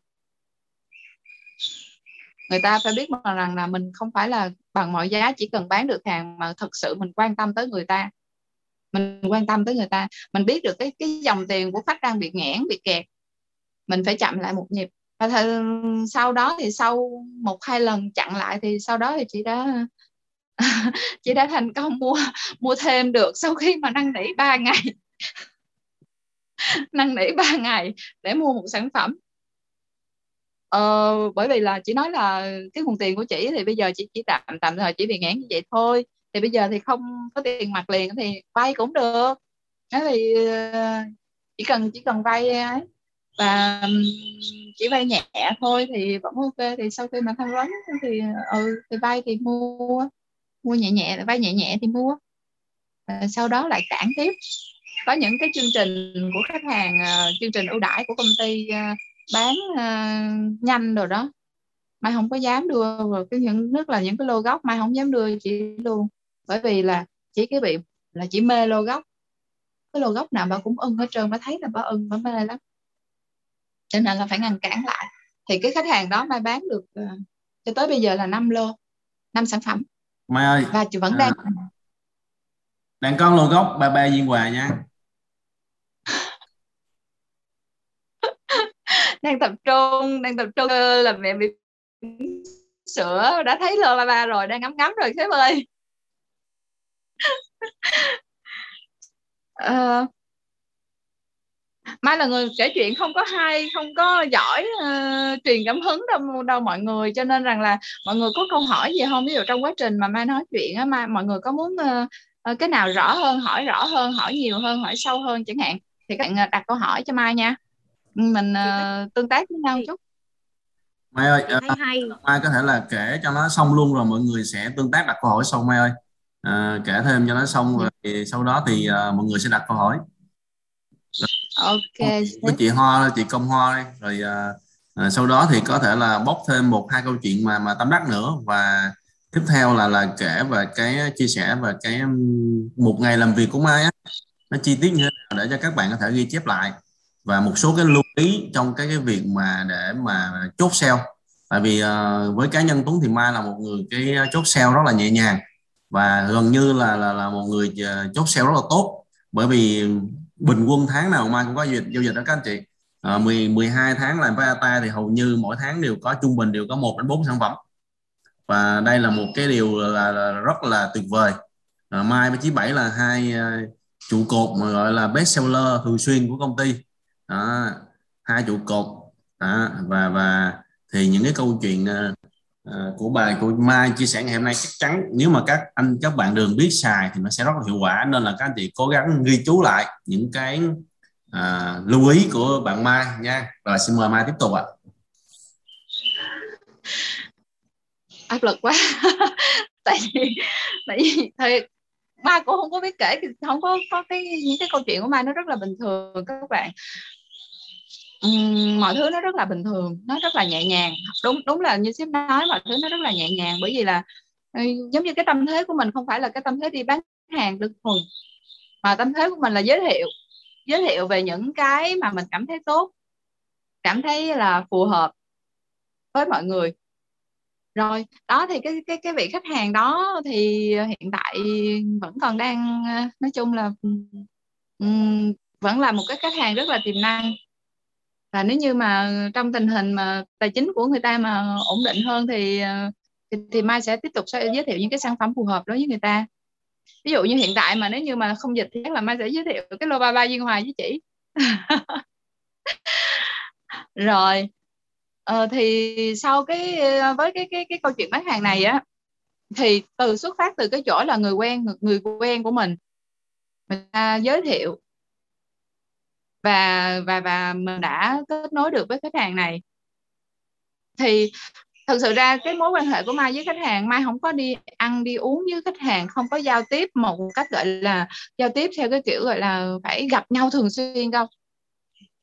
Người ta phải biết rằng là mình không phải là bằng mọi giá chỉ cần bán được hàng mà thực sự mình quan tâm tới người ta. Mình quan tâm tới người ta. Mình biết được cái cái dòng tiền của khách đang bị nghẽn, bị kẹt. Mình phải chậm lại một nhịp và th- sau đó thì sau một hai lần chặn lại thì sau đó thì chị đã [LAUGHS] chị đã thành công mua mua thêm được. Sau khi mà năn nỉ ba ngày [LAUGHS] năn nỉ ba ngày để mua một sản phẩm. Ờ, bởi vì là chị nói là cái nguồn tiền của chị thì bây giờ chị chỉ tạm tạm thời chỉ bị ngán như vậy thôi. Thì bây giờ thì không có tiền mặt liền thì vay cũng được. Thế thì ờ, chỉ cần chỉ cần vay ấy và chỉ vay nhẹ thôi thì vẫn ok. Thì sau khi mà tham vấn thì ừ thì vay thì mua mua nhẹ nhẹ vay nhẹ nhẹ thì mua. À, sau đó lại cản tiếp. Có những cái chương trình của khách hàng uh, chương trình ưu đãi của công ty uh, bán uh, nhanh rồi đó. Mai không có dám đưa rồi cái những nước là những cái lô gốc mai không dám đưa chị luôn. Bởi vì là chỉ cái bị là chỉ mê lô gốc. Cái lô gốc nào bà cũng ưng hết trơn bà thấy là bà ưng bà mê lắm cho nên là phải ngăn cản lại. Thì cái khách hàng đó mai bán được uh, cho tới bây giờ là 5 lô 5 sản phẩm. Mai ơi và chị vẫn à, đang đang con lô gốc ba ba viên quà nha. [LAUGHS] Đang tập trung đang tập trung làm mẹ bị sữa đã thấy lô ba ba rồi đang ngắm ngắm rồi sếp ơi uh, mai là người kể chuyện không có hay không có giỏi uh, truyền cảm hứng đâu đâu mọi người. Cho nên rằng là mọi người có câu hỏi gì không? Ví dụ trong quá trình mà mai nói chuyện á mai mọi người có muốn uh, uh, cái nào rõ hơn hỏi rõ hơn hỏi nhiều hơn hỏi sâu hơn chẳng hạn? Thì các bạn đặt câu hỏi cho mai nha. Mình uh, tương tác với nhau chút. Mai ơi, uh, hay. Mai có thể là kể cho nó xong luôn rồi mọi người sẽ tương tác đặt câu hỏi xong Mai ơi. À, kể thêm cho nó xong rồi thì sau đó thì uh, mọi người sẽ đặt câu hỏi ok với chị Hoa chị Công Hoa đây rồi uh, à, sau đó thì có thể là bóc thêm một hai câu chuyện mà mà tâm đắc nữa. Và tiếp theo là là kể về cái chia sẻ về cái một ngày làm việc của Mai á. Nó chi tiết như thế nào để cho các bạn có thể ghi chép lại. Và một số cái lưu ý trong cái cái việc mà để mà chốt sale. Tại vì uh, với cá nhân Tuấn thì Mai là một người cái chốt sale rất là nhẹ nhàng. Và gần như là là là một người chốt sale rất là tốt. Bởi vì bình quân tháng nào Mai cũng có dịch giao dịch đó các anh chị. À, 10 12 tháng làm với ATA thì hầu như mỗi tháng đều có trung bình đều có một đến bốn sản phẩm. Và đây là một cái điều là, là rất là tuyệt vời. À, Mai với Chí Bảy là hai uh, trụ cột mà gọi là best seller thường xuyên của công ty. Đó, hai trụ cột. Đó, và và thì những cái câu chuyện uh, À, của bài của Mai chia sẻ ngày hôm nay chắc chắn nếu mà các anh các bạn đường biết xài thì nó sẽ rất là hiệu quả. Nên là các anh chị cố gắng ghi chú lại những cái à, lưu ý của bạn Mai nha. Rồi xin mời Mai tiếp tục ạ. Áp lực quá. [LAUGHS] Tại vì tại vì thì Mai cũng không có biết kể không có có cái những cái câu chuyện của Mai nó rất là bình thường các bạn mọi thứ nó rất là bình thường nó rất là nhẹ nhàng. Đúng đúng là như sếp nói mọi thứ nó rất là nhẹ nhàng bởi vì là ờ, giống như cái tâm thế của mình không phải là cái tâm thế đi bán hàng đơn thuần mà tâm thế của mình là giới thiệu giới thiệu về những cái mà mình cảm thấy tốt cảm thấy là phù hợp với mọi người. Rồi đó thì cái cái cái vị khách hàng đó thì hiện tại vẫn còn đang ờ, nói chung là um, vẫn là một cái khách hàng rất là tiềm năng và nếu như mà trong tình hình mà tài chính của người ta mà ổn định hơn thì ờ, thì, thì mai sẽ tiếp tục sẽ giới thiệu những cái sản phẩm phù hợp đối với người ta. Ví dụ như hiện tại mà nếu như mà không dịch thì chắc là mai sẽ giới thiệu cái lô ba ba duyên hoài với chị. [LAUGHS] Rồi ờ, thì sau cái ờ, với cái cái cái câu chuyện bán hàng này á thì từ xuất phát từ cái chỗ là người quen người quen của mình mình ta giới thiệu và và và mình đã kết nối được với khách hàng này. Thì thật sự ra cái mối quan hệ của mai với khách hàng mai không có đi ăn đi uống với khách hàng không có giao tiếp một cách gọi là giao tiếp theo cái kiểu gọi là phải gặp nhau thường xuyên đâu.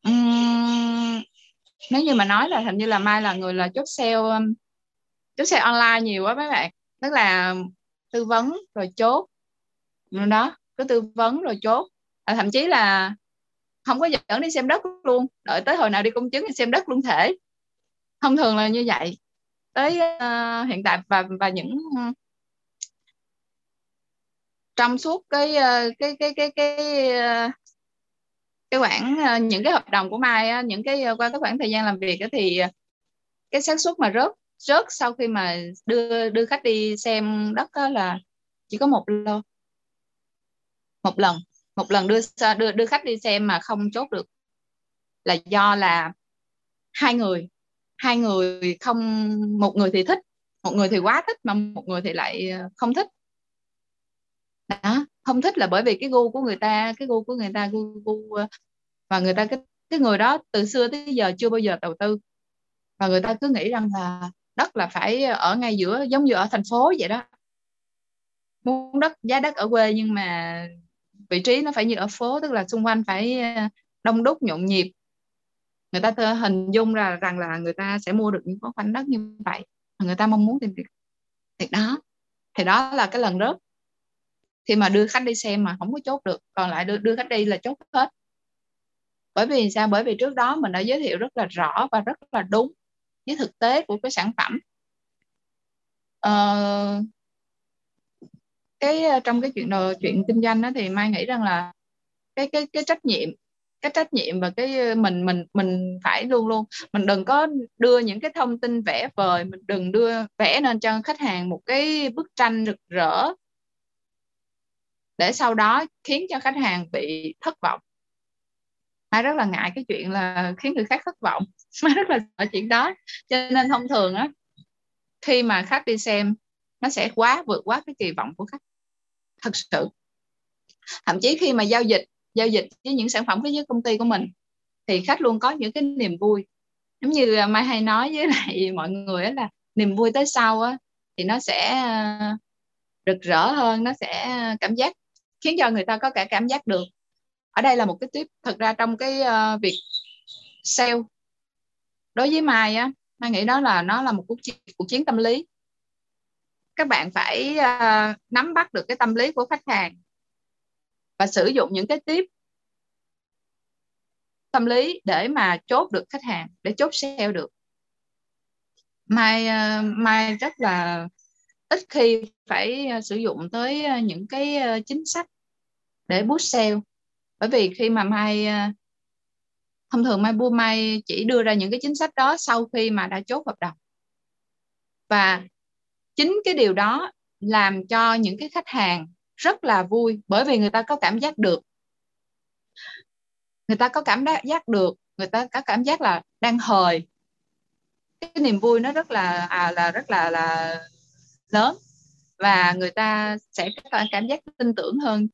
Uhm, nếu như mà nói là hình như là mai là người là chốt sale um, chốt sale online nhiều quá mấy bạn. Tức là tư vấn rồi chốt. Đó cứ tư vấn rồi chốt. À, thậm chí là không có dẫn đi xem đất luôn. Đợi tới hồi nào đi công chứng thì xem đất luôn thể. Thông thường là như vậy. Tới uh, hiện tại và và những ờ, trong suốt cái uh, cái cái cái cái uh, cái khoảng uh, những cái hợp đồng của Mai uh, những cái uh, qua cái khoảng thời gian làm việc uh, thì uh, cái xác suất mà rớt rớt sau khi mà đưa đưa khách đi xem đất uh, là chỉ có một lô một lần một lần đưa đưa đưa khách đi xem mà không chốt được là do là hai người hai người không một người thì thích một người thì quá thích mà một người thì lại ờ, không thích. Đó không thích là bởi vì cái gu của người ta cái gu của người ta gu, gu ờ, và người ta cái cái người đó từ xưa tới giờ chưa bao giờ đầu tư. Và người ta cứ nghĩ rằng là đất là phải ở ngay giữa giống như ở thành phố vậy đó. Muốn đất giá đất ở quê nhưng mà vị trí nó phải như ở phố tức là xung quanh phải ờ, đông đúc nhộn nhịp. Người ta hình dung ra rằng là người ta sẽ mua được những khoảnh đất như vậy người ta mong muốn tìm việc. Thì đó thì đó là cái lần rớt. Khi mà đưa khách đi xem mà không có chốt được còn lại đưa, đưa khách đi là chốt hết. Bởi vì sao? Bởi vì trước đó mình đã giới thiệu rất là rõ và rất là đúng với thực tế của cái sản phẩm. Ờ, cái ờ, trong cái chuyện đồ chuyện kinh doanh đó thì mai nghĩ rằng là cái cái cái trách nhiệm, cái trách nhiệm và cái ờ, mình mình mình phải luôn luôn, mình đừng có đưa những cái thông tin vẽ vời, mình đừng đưa vẽ nên cho khách hàng một cái bức tranh rực rỡ để sau đó khiến cho khách hàng bị thất vọng. Mai rất là ngại cái chuyện là khiến người khác thất vọng. [LAUGHS] Mai rất là sợ chuyện đó. Cho nên thông thường á, khi mà khách đi xem, nó sẽ quá vượt quá cái kỳ vọng của khách thật sự. Thậm chí khi mà giao dịch giao dịch với những sản phẩm với công ty của mình thì khách luôn có những cái niềm vui. Giống như à, mai hay nói với [LAUGHS] lại mọi người là niềm vui tới sau á thì nó sẽ à, rực rỡ hơn nó sẽ à, cảm giác khiến cho người ta có cả cảm giác được. Ở đây là một cái tiếp thật ra trong cái uh, việc sale. Đối với mai á mai nghĩ đó là nó là một cuộc chiến, cuộc chiến tâm lý các bạn phải uh, nắm bắt được cái tâm lý của khách hàng và sử dụng những cái tiếp tâm lý để mà chốt được khách hàng để chốt sale được. Mai uh, mai rất là ít khi phải uh, sử dụng tới uh, những cái uh, chính sách để boost sale. Bởi vì khi mà mai uh, thông thường mai bu mai chỉ đưa ra những cái chính sách đó sau khi mà đã chốt hợp đồng. Và chính cái điều đó làm cho những cái khách hàng rất là vui bởi vì người ta có cảm giác được. Người ta có cảm giác được người ta có cảm giác là đang hời. Cái niềm vui nó rất là à, là rất là là lớn và người ta sẽ có cảm giác tin tưởng hơn.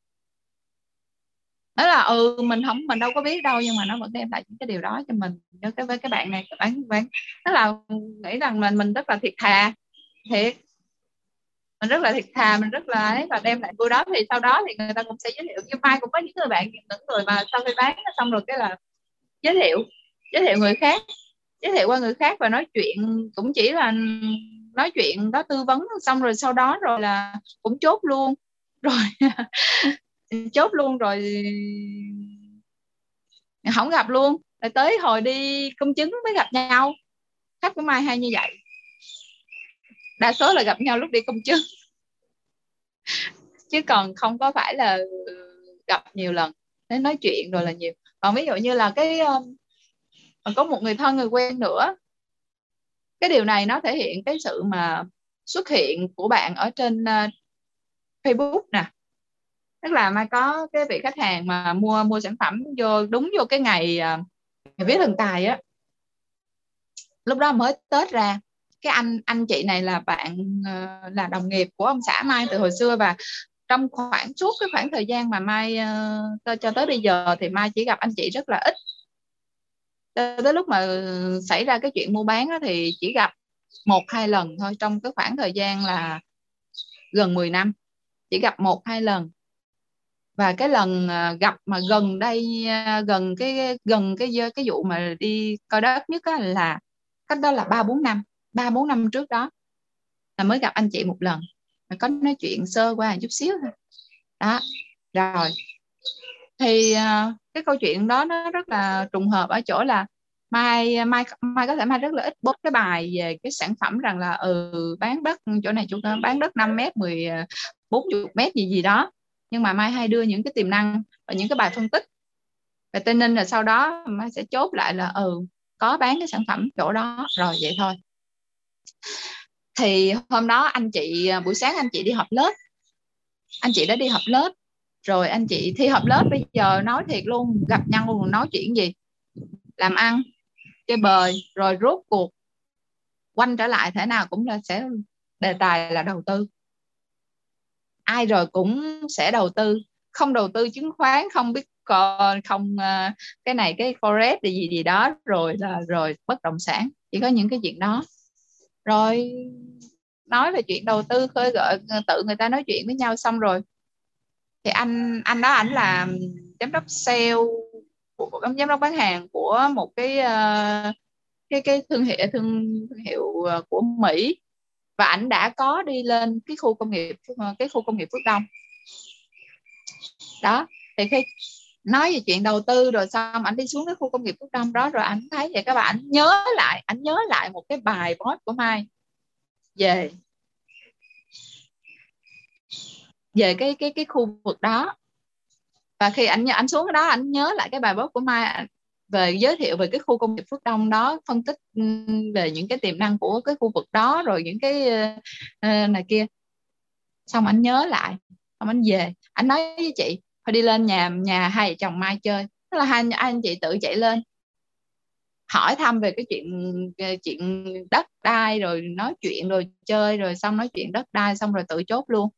Đó là ừ mình không mình đâu có biết đâu nhưng mà nó vẫn đem lại những cái điều đó cho mình. Cho cái với cái bạn này các bạn bạn là nghĩ rằng mình mình rất là thiệt thà thiệt mình rất là thiệt thà, mình rất là ấy và đem lại vui đó thì sau đó thì người ta cũng sẽ giới thiệu. Như mai cũng có những người bạn, những người mà sau khi bán xong rồi cái là giới thiệu giới thiệu người khác, giới thiệu qua người khác và nói chuyện, cũng chỉ là nói chuyện đó tư vấn xong rồi sau đó rồi là cũng chốt luôn. [LAUGHS] Rồi [LAUGHS] chốt luôn rồi không gặp luôn. Rồi tới hồi đi công chứng mới gặp nhau. Khách của mai hay như vậy đa số là gặp nhau lúc đi công chứng chứ còn không có phải là gặp nhiều lần để nói chuyện rồi là nhiều. Còn ví dụ như là cái um, còn có một người thân, người quen nữa, cái điều này nó thể hiện cái sự mà xuất hiện của bạn ở trên uh, Facebook nè. Tức là mai có cái vị khách hàng mà mua mua sản phẩm vô, đúng vô cái ngày à, ngày viết thần tài á. Lúc đó mới tết ra cái anh anh chị này là bạn uh, là đồng nghiệp của ông xã Mai từ hồi xưa và trong khoảng suốt cái khoảng thời gian mà Mai uh, cho tới bây giờ thì Mai chỉ gặp anh chị rất là ít. Tới lúc mà xảy ra cái chuyện mua bán đó, thì chỉ gặp một hai lần thôi trong cái khoảng thời gian là gần 10 năm. Chỉ gặp một hai lần. Và cái lần ờ, gặp mà gần đây gần cái gần cái cái vụ mà đi coi đất nhất là cách đó là ba bốn năm ba bốn năm trước đó là mới gặp anh chị một lần mà có nói chuyện sơ qua chút xíu thôi. Đó rồi. Thì uh, cái câu chuyện đó nó rất là trùng hợp ở chỗ là mai mai mai có thể mai rất là ít bốt cái bài về cái sản phẩm rằng là ừ bán đất chỗ này chỗ bán đất 5 mét 10 40 à, mét gì gì đó. Nhưng mà mai hay đưa những cái tiềm năng và những cái bài phân tích. Và tây ninh là sau đó mai sẽ chốt lại là ừ có bán cái sản phẩm chỗ đó. Rồi vậy thôi thì hôm đó anh chị à, buổi sáng anh chị đi họp lớp. Anh chị đã đi họp lớp, rồi anh chị thi họp lớp. Bây giờ nói thiệt luôn, gặp nhau luôn, nói chuyện gì? Làm ăn, chơi bời, rồi rốt cuộc quanh trở lại thế nào cũng là sẽ đề tài là đầu tư. Ai rồi cũng sẽ đầu tư, không đầu tư chứng khoán, không biết còn không à, cái này, cái forex, gì gì đó, rồi là, rồi bất động sản. Chỉ có những cái chuyện đó rồi nói về chuyện đầu tư khơi gợi ờ, tự người ta nói chuyện với nhau xong rồi. Thì anh anh đó ảnh là giám đốc sale của giám đốc bán hàng của một cái uh, cái cái thương hiệu thương, thương hiệu ờ, của Mỹ. Và ảnh đã có đi lên cái khu công nghiệp cái khu công nghiệp Phước Đông. Đó thì khi nói về chuyện đầu tư rồi xong ảnh đi xuống cái khu công nghiệp Phước Đông đó rồi ảnh thấy vậy các bạn ảnh nhớ lại ảnh nhớ lại một cái bài post của Mai về về cái cái cái khu vực đó. Và khi anh anh xuống đó anh nhớ lại cái bài post của Mai về giới thiệu về cái khu công nghiệp Phước Đông đó phân tích ừ, về những cái tiềm năng của cái khu vực đó rồi những cái uh, này kia. Xong anh nhớ lại xong anh về anh nói với chị phải đi lên nhà nhà hai vợ chồng Mai chơi. Tức là hai anh chị tự chạy lên, hỏi thăm về cái chuyện ờ, chuyện đất đai, rồi nói chuyện, rồi chơi, rồi xong nói chuyện đất đai, xong rồi tự chốt luôn.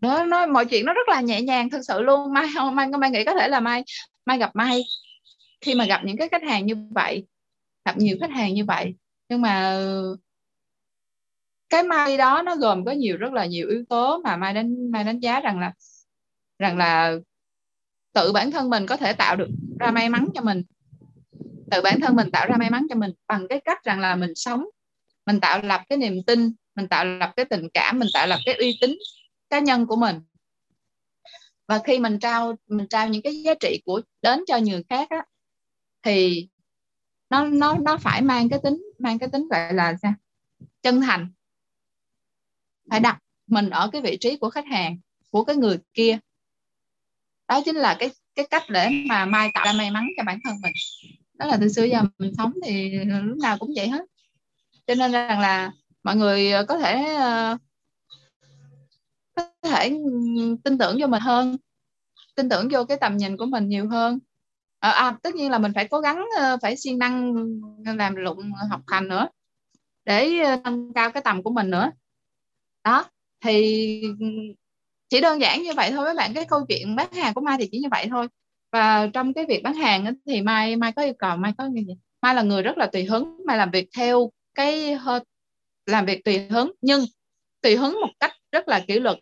Nó nói mọi chuyện nó rất là nhẹ nhàng, thực sự luôn. Mai không mai mai nghĩ có thể là mai mai gặp mai. Khi mà gặp những cái khách hàng như vậy, gặp nhiều khách hàng như vậy, nhưng mà cái may đó nó gồm có nhiều rất là nhiều yếu tố mà mai đánh mai đánh giá rằng là rằng là tự bản thân mình có thể tạo được ra may mắn cho mình. Tự bản thân mình tạo ra may mắn cho mình bằng cái cách rằng là mình sống. Mình tạo lập cái niềm tin mình tạo lập cái tình cảm mình tạo lập cái uy tín cá nhân của mình. Và khi mình trao mình trao những cái giá trị của đến cho người khác á, thì nó nó nó phải mang cái tính mang cái tính gọi là sao? Chân thành phải đặt mình ở cái vị trí của khách hàng của cái người kia. Đó chính là cái cái cách để mà mai tạo ra may mắn cho bản thân mình. Đó là từ xưa giờ mình sống thì lúc nào cũng vậy hết. Cho nên rằng là mọi người ờ, có thể ờ, có thể tin tưởng vô mình hơn tin tưởng vô cái tầm nhìn của mình nhiều hơn. À, à, tất nhiên là mình phải cố gắng phải siêng năng làm lụng học hành nữa để nâng cao cái tầm của mình nữa đó, thì chỉ đơn giản như vậy thôi các bạn. Cái câu chuyện bán hàng của mai thì chỉ như vậy thôi. Và trong cái việc bán hàng thì mai mai có yêu cầu, mai có gì? Mai là người rất là tùy hứng, mai làm việc theo cái ờ, làm việc tùy hứng, nhưng tùy hứng một cách rất là kỷ luật.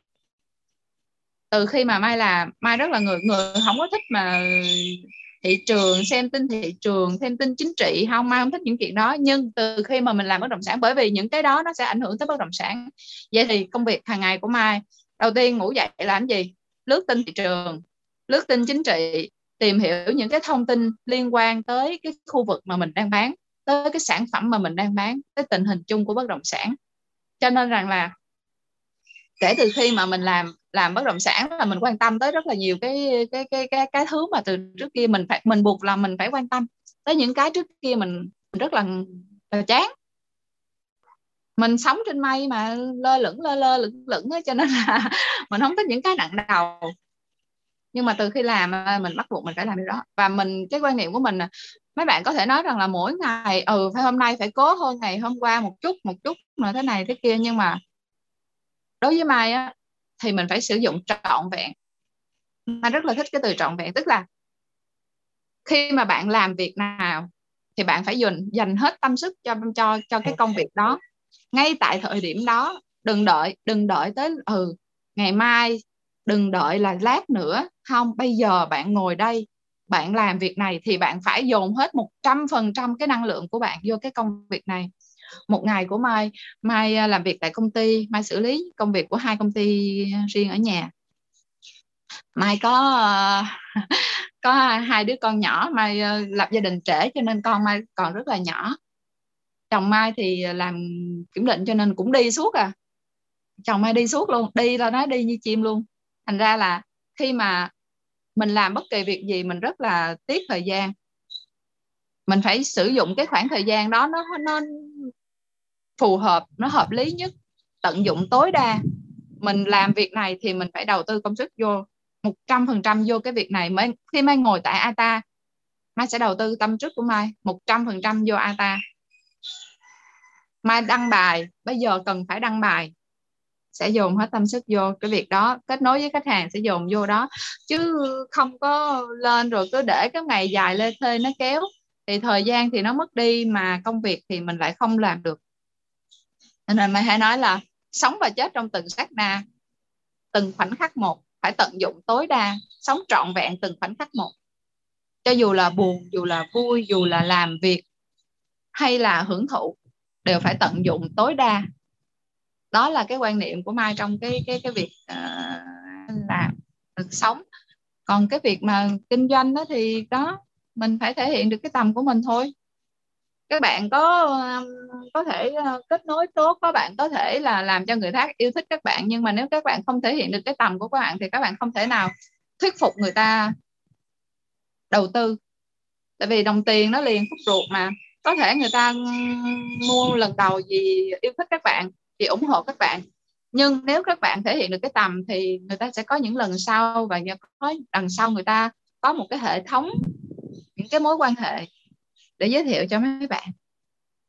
Từ khi mà mai làm mai rất là người người không có thích mà thị trường, xem tin thị trường, xem tin chính trị, không mai không thích những chuyện đó. Nhưng từ khi mà mình làm bất động sản, bởi vì những cái đó nó sẽ ảnh hưởng tới bất động sản. Vậy thì công việc hàng ngày của mai, đầu tiên ngủ dậy làm gì? Lướt tin thị trường, lướt tin chính trị, tìm hiểu những cái thông tin liên quan tới cái khu vực mà mình đang bán, tới cái sản phẩm mà mình đang bán, tới tình hình chung của bất động sản. Cho nên rằng là kể từ khi mà mình làm làm bất động sản là mình quan tâm tới rất là nhiều cái cái cái cái cái thứ mà từ trước kia mình phải mình buộc là mình phải quan tâm. Tới những cái trước kia mình, mình rất là, là chán. Mình sống trên mây mà lơ lửng lơ lơ lửng lửng ấy, cho nên là [LAUGHS] mình không thích những cái nặng đầu. Nhưng mà từ khi làm mình bắt buộc mình phải làm điều đó. Và mình cái quan niệm của mình là mấy bạn có thể nói rằng là mỗi ngày ừ phải hôm nay phải cố hơn ngày hôm qua một chút một chút mà thế này thế kia nhưng mà đối với mai á thì mình phải sử dụng trọn vẹn. Mà rất là thích cái từ trọn vẹn, tức là khi mà bạn làm việc nào thì bạn phải dành dành hết tâm sức cho cho cho cái công việc đó. Ngay tại thời điểm đó, đừng đợi đừng đợi tới ừ ngày mai, đừng đợi là lát nữa. Không, bây giờ bạn ngồi đây, bạn làm việc này thì bạn phải dồn hết một trăm phần trăm cái năng lượng của bạn vô cái công việc này một ngày của mai mai à, làm việc tại công ty, mai xử lý công việc của hai công ty riêng ở nhà. Mai có à, [LAUGHS] có hai đứa con nhỏ, mai à, lập gia đình trễ cho nên con mai còn rất là nhỏ. Chồng mai thì làm kiểm định cho nên cũng đi suốt à. Chồng mai đi suốt luôn, đi là nói đi như chim luôn. Thành ra là khi mà mình làm bất kỳ việc gì mình rất là tiếc thời gian. Mình phải sử dụng cái khoảng thời gian đó, nó nó phù hợp, nó hợp lý nhất, tận dụng tối đa. Mình làm việc này thì mình phải đầu tư công sức vô một trăm phần trăm vô cái việc này mới, khi mai ngồi tại ATA mai sẽ đầu tư tâm sức của mai một trăm phần trăm vô ATA mai đăng bài, bây giờ cần phải đăng bài, sẽ dồn hết tâm sức vô cái việc đó, kết nối với khách hàng sẽ dồn vô đó. Chứ không có lên rồi cứ để cái ngày dài lê thê nó kéo, thì thời gian thì nó mất đi mà công việc thì mình lại không làm được nên mày hãy nói là sống và chết trong từng sát na từng khoảnh khắc một phải tận dụng tối đa sống trọn vẹn từng khoảnh khắc một. Cho dù là buồn dù là vui dù là làm việc hay là hưởng thụ đều phải tận dụng tối đa. Đó là cái quan niệm của mai trong cái cái cái việc uh, làm được sống. Còn cái việc mà kinh doanh đó thì đó mình phải thể hiện được cái tầm của mình thôi các bạn có có thể kết nối tốt các bạn có thể là làm cho người khác yêu thích các bạn, nhưng mà nếu các bạn không thể hiện được cái tầm của các bạn thì các bạn không thể nào thuyết phục người ta đầu tư. Tại vì đồng tiền nó liền khúc ruột mà. Có thể người ta mua lần đầu vì yêu thích các bạn, vì ủng hộ các bạn. Nhưng nếu các bạn thể hiện được cái tầm thì người ta sẽ có những lần sau và có đằng sau người ta có một cái hệ thống, những cái mối quan hệ để giới thiệu cho mấy bạn.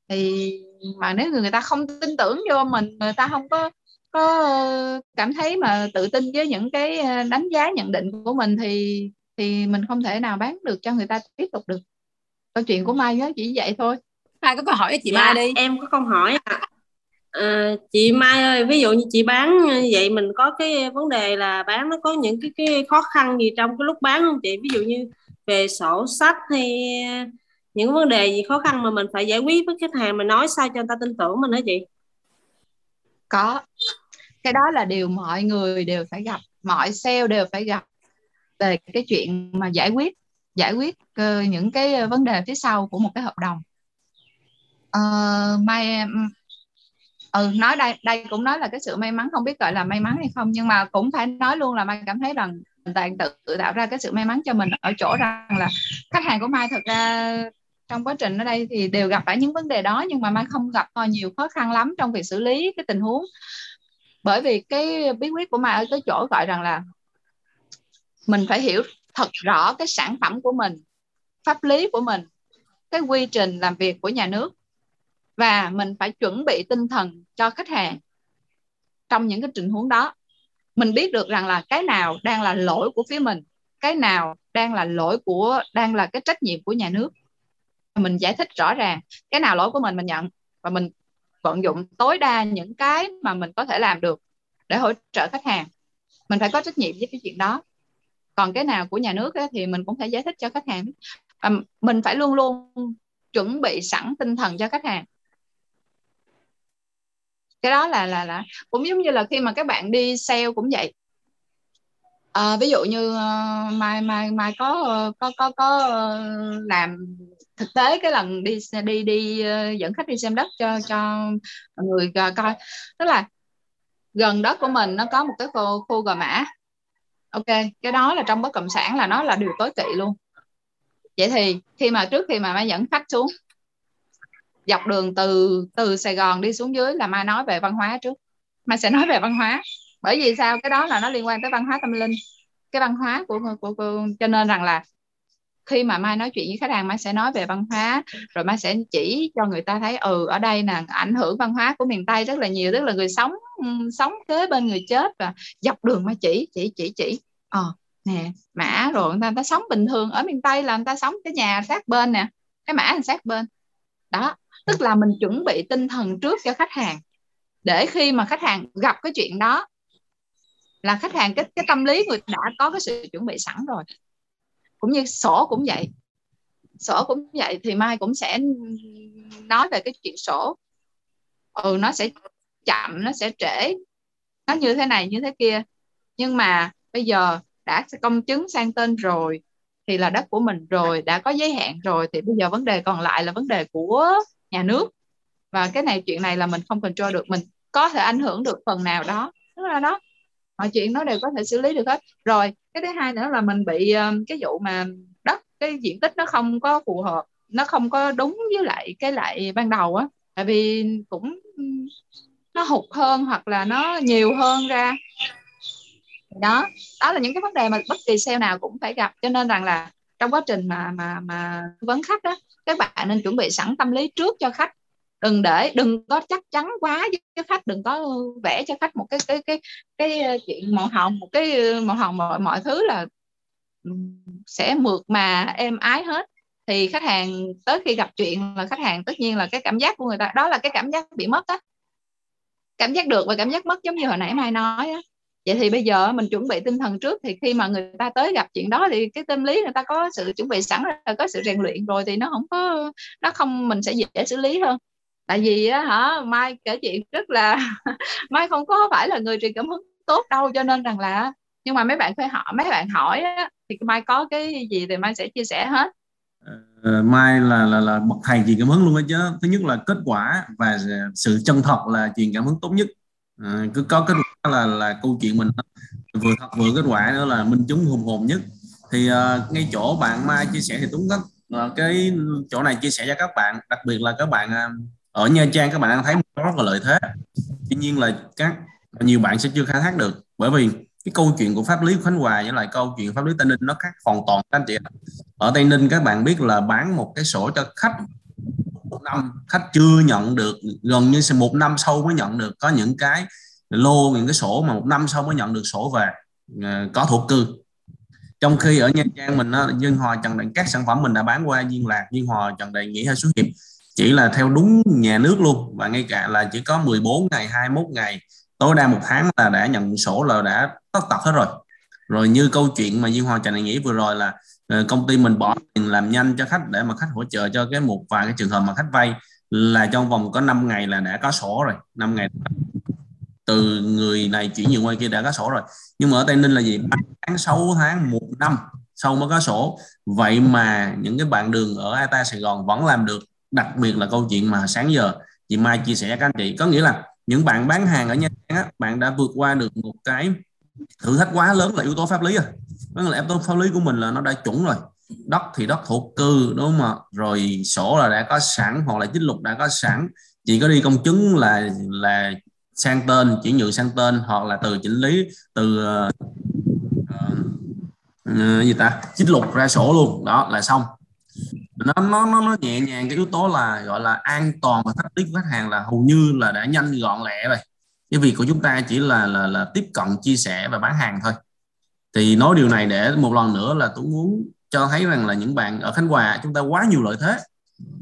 Thì mà nếu người ta không tin tưởng vô mình người ta không có có cảm thấy mà tự tin với những cái ờ, đánh giá nhận định của mình thì thì mình không thể nào bán được cho người ta tiếp tục được. Câu chuyện của mai nó chỉ vậy thôi. Mai có câu hỏi chị dạ, mai đi. em có câu hỏi à. à, chị mai ơi ví dụ như chị bán vậy mình có cái vấn đề là bán nó có những cái cái khó khăn gì trong cái lúc bán không chị? Ví dụ như về sổ sách hay những vấn đề gì khó khăn mà mình phải giải quyết với khách hàng mình nói sao cho người ta tin tưởng mình hả chị? Có. Cái đó là điều mọi người đều phải gặp mọi sale đều phải gặp về cái chuyện mà giải quyết giải quyết uh, những cái ờ, vấn đề phía sau của một cái hợp đồng. Ờ, uh, mai ừ nói đây đây cũng nói là cái sự may mắn không biết gọi là may mắn hay không nhưng mà cũng phải nói luôn là mai cảm thấy rằng mình tự, tự tạo ra cái sự may mắn cho mình ở chỗ rằng là khách hàng của mai thật ra trong quá trình ở đây thì đều gặp phải những vấn đề đó, nhưng mà mai không gặp nhiều khó khăn lắm trong việc xử lý cái tình huống. Bởi vì cái bí quyết của mai ở cái chỗ gọi rằng là mình phải hiểu thật rõ cái sản phẩm của mình, pháp lý của mình, cái quy trình làm việc của nhà nước. Và mình phải chuẩn bị tinh thần cho khách hàng trong những cái tình huống đó. Mình biết được rằng là cái nào đang là lỗi của phía mình, cái nào đang là lỗi của, đang là cái trách nhiệm của nhà nước mình giải thích rõ ràng cái nào lỗi của mình mình nhận và mình vận dụng tối đa những cái mà mình có thể làm được để hỗ trợ khách hàng. Mình phải có trách nhiệm với cái chuyện đó. Còn cái nào của nhà nước ấy, thì mình cũng phải giải thích cho khách hàng. À, mình phải luôn luôn chuẩn bị sẵn tinh thần cho khách hàng. Cái đó là là là cũng giống như là khi mà các bạn đi sale cũng vậy. À, ví dụ như uh, mai mai mai có uh, có có có uh, làm thực tế cái lần đi đi đi ờ, dẫn khách đi xem đất cho cho người ờ, coi. Tức là gần đất của mình nó có một cái khu, khu gò mã. Ok cái đó là trong bất động sản là nó là điều tối kỵ luôn. Vậy thì khi mà trước khi mà mai dẫn khách xuống dọc đường từ từ Sài Gòn đi xuống dưới là mai nói về văn hóa trước. Mai sẽ [LAUGHS] nói về văn hóa. Bởi vì sao? Cái đó là nó liên quan tới văn hóa tâm linh. Cái văn hóa của, của, của cho nên rằng là khi mà mai nói chuyện với khách hàng mai sẽ nói về văn hóa rồi mai sẽ chỉ cho người ta thấy ừ ở đây là ảnh hưởng văn hóa của miền tây rất là nhiều tức là người sống ừ, sống kế bên người chết và dọc đường mai chỉ chỉ chỉ chỉ. Ờ nè mã rồi người ta, người ta sống bình thường ở miền tây là người ta sống cái nhà sát bên nè cái mã là sát bên. Đó tức là mình chuẩn bị tinh thần trước cho khách hàng để khi mà khách hàng gặp cái chuyện đó là khách hàng cái cái tâm lý người đã có cái sự chuẩn bị sẵn rồi cũng như sổ cũng vậy. Sổ cũng vậy thì mai cũng sẽ nói về cái chuyện sổ. Ừ nó sẽ chậm, nó sẽ trễ. Nó như thế này, như thế kia. Nhưng mà bây giờ đã công chứng sang tên rồi, thì là đất của mình rồi, đã có giới hạn rồi, thì bây giờ vấn đề còn lại là vấn đề của nhà nước. Và cái này, chuyện này là mình không control được. Mình có thể ảnh hưởng được phần nào đó. Tức là đó mọi chuyện nó đều có thể xử lý được hết. Rồi, cái thứ hai nữa là mình bị cái vụ mà đất, cái diện tích nó không có phù hợp, nó không có đúng với lại cái lại ban đầu á. Tại vì cũng, nó hụt hơn hoặc là nó nhiều hơn ra. Đó đó là những cái vấn đề mà bất kỳ sale nào cũng phải gặp. Cho nên rằng là trong quá trình mà mà mà vấn khách đó các bạn nên chuẩn bị sẵn tâm lý trước cho khách đừng để đừng có chắc chắn quá với khách đừng có vẽ cho khách một cái cái cái cái, ờ, chuyện màu hồng một cái ờ, màu hồng mọi mọi thứ là ừ, sẽ mượt mà êm ái hết. Thì khách hàng tới khi gặp chuyện là khách hàng tất nhiên là cái cảm giác của người ta đó là cái cảm giác bị mất á. Cảm giác được và cảm giác mất giống như hồi nãy mai nói á. Vậy thì bây giờ mình chuẩn bị tinh thần trước thì khi mà người ta tới gặp chuyện đó thì cái tâm lý người ta có sự chuẩn bị sẵn rồi có sự rèn luyện rồi thì nó không có nó không mình sẽ dễ xử lý hơn tại vì á hả mai kể chuyện rất là [LAUGHS] mai không có phải là người truyền cảm hứng tốt đâu cho nên rằng là nhưng mà mấy bạn phải hỏi mấy bạn hỏi á, thì mai có cái gì thì mai sẽ chia sẻ hết. Uh, mai là là là bậc thầy truyền cảm hứng luôn đó chứ. Thứ nhất là kết quả và sự chân thật là truyền cảm hứng tốt nhất. À, cứ có kết quả là là câu chuyện mình vừa thật vừa kết quả nữa là minh chứng hùng hồn nhất. Thì uh, ngay chỗ bạn mai chia sẻ thì tuấn rất uh, cái chỗ này chia sẻ cho các bạn đặc biệt là các bạn uh, Ờ, ở nha trang các bạn đang thấy có rất là lợi thế. Tuy nhiên là các nhiều bạn sẽ chưa khai thác được bởi vì cái câu chuyện của pháp lý của khánh hòa với lại câu chuyện pháp lý tây ninh nó khác hoàn toàn các anh chị ở tây ninh các bạn biết là bán một cái sổ cho khách một năm khách chưa nhận được gần như một năm sau mới nhận được. Có những cái lô những cái sổ mà một năm sau mới nhận được sổ về ờ, có thuộc cư. Trong khi ở nha trang mình á, dương hòa trần đại các sản phẩm mình đã bán qua duyên lạc duyên hòa trần đại nghĩa hay số hiệp chỉ là theo đúng nhà nước luôn. Và ngay cả là chỉ có 14 ngày 21 ngày, tối đa một tháng là đã nhận sổ là đã tất tật hết rồi. Rồi như câu chuyện mà Duy Hoàng Trà này nghĩ vừa rồi là ờ, công ty mình bỏ tiền làm nhanh cho khách để mà khách hỗ trợ cho cái một vài cái trường hợp mà khách vay là trong vòng có 5 ngày là đã có sổ rồi. 5 ngày từ người này chuyển nhượng qua kia đã có sổ rồi. Nhưng mà ở Tây Ninh là gì? Tháng 6 tháng 1 năm sau mới có sổ. Vậy mà những cái bạn đường ở ATA Sài Gòn vẫn làm được đặc biệt là câu chuyện mà sáng giờ chị Mai chia sẻ các anh chị. Có nghĩa là những bạn bán hàng ở Nha Trang á, bạn đã vượt qua được một cái thử thách quá lớn là yếu tố pháp lý rồi. Có nghĩa là yếu tố pháp lý của mình là nó đã chuẩn rồi. Đất thì đất thổ cư đúng không ạ? Rồi sổ là đã có sẵn hoặc là chích lục đã có sẵn. Chỉ có đi công chứng là là sang tên chuyển nhượng sang tên hoặc là từ chỉnh lý từ uh, uh, gì ta? Chích lục ra sổ luôn. Đó là xong nó nó nó nó nhẹ nhàng cái yếu tố là gọi là an toàn và thách tiếp của khách hàng là hầu như là đã nhanh gọn lẹ rồi. Cái việc của chúng ta chỉ là là là tiếp cận chia sẻ và bán hàng thôi. Thì nói điều này để một lần nữa là tôi muốn cho thấy rằng là những bạn ở Khánh Hòa chúng ta quá nhiều lợi thế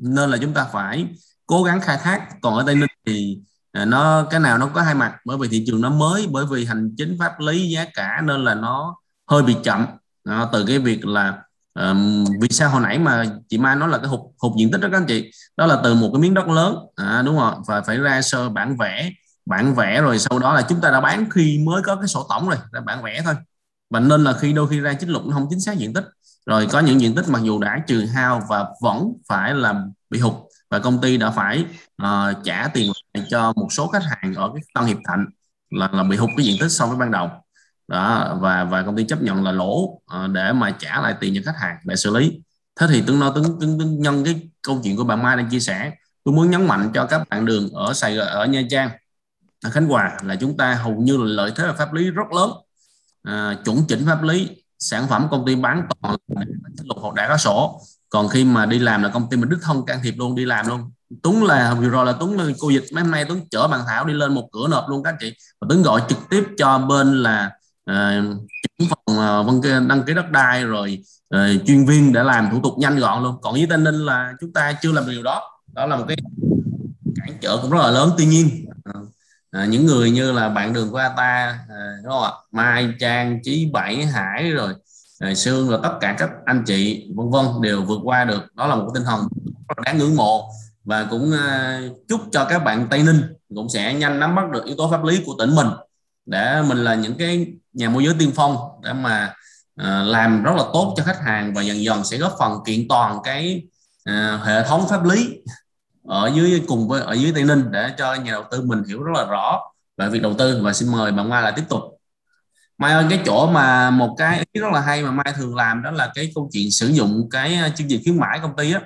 nên là chúng ta phải cố gắng khai thác. Còn ở Tây Ninh thì à, nó cái nào nó có hai mặt bởi vì thị trường nó mới bởi vì hành chính pháp lý giá cả nên là nó hơi bị chậm. À, từ cái việc là um, vì sao hồi nãy mà chị Mai nói là cái hộp hộp diện tích đó các anh chị? Đó là từ một cái miếng đất lớn. À, đúng không và phải ra sơ bản vẽ bản vẽ rồi sau đó là chúng ta đã bán khi mới có cái sổ tổng rồi là bản vẽ thôi. Và nên là khi đôi khi ra chính lục nó không chính xác diện tích. Rồi có những diện tích mặc dù đã trừ hao và vẫn phải là bị hụt và công ty đã phải uh, trả tiền lại cho một số khách hàng ở cái Tân Hiệp Thạnh là là bị hụt cái diện tích so với ban đầu đó và và công ty chấp nhận là lỗ ờ, để mà trả lại tiền cho khách hàng để xử lý. Thế thì tướng nói tướng, tướng, tướng nhân cái câu chuyện của bạn Mai đang chia sẻ tôi muốn nhấn mạnh cho các bạn đường ở Sài Gòn ở Nha Trang ở Khánh Hòa là chúng ta hầu như là lợi thế về pháp lý rất lớn. À, chuẩn chỉnh pháp lý sản phẩm công ty bán toàn lục hoặc đã có sổ. Còn khi mà đi làm là công ty mình đứt thông can thiệp luôn đi làm luôn. Tuấn là vừa rồi là Tuấn là cô dịch mấy hôm nay Tuấn chở bạn Thảo đi lên một cửa nộp luôn các chị. Và Tuấn gọi trực tiếp cho bên là uh, phòng ờ, vân đăng ký đất đai rồi ờ, chuyên viên để làm thủ tục nhanh gọn luôn. Còn với Tây Ninh là chúng ta chưa làm điều đó. Đó là một cái cản trở cũng rất là lớn. Tuy nhiên à, những người như là bạn đường của Ata à, đúng không ạ? Mai Trang Chí Bảy Hải rồi à, Sương rồi tất cả các anh chị vân vân đều vượt qua được. Đó là một tinh thần rất là đáng ngưỡng mộ. Và cũng à, chúc cho các bạn Tây Ninh cũng sẽ nhanh nắm bắt được yếu tố pháp lý của tỉnh mình để mình là những cái nhà môi giới tiên phong để mà ờ, làm rất là tốt cho khách hàng và dần dần sẽ góp phần kiện toàn cái ờ, hệ thống pháp lý ở dưới, cùng với, ở dưới Tây Ninh để cho nhà đầu tư mình hiểu rất là rõ về việc đầu tư. Và xin mời bạn Mai lại tiếp tục. Mai ơi, cái chỗ mà một cái ý rất là hay mà Mai thường làm đó là cái câu chuyện sử dụng cái ờ, chương trình khuyến mãi công ty á.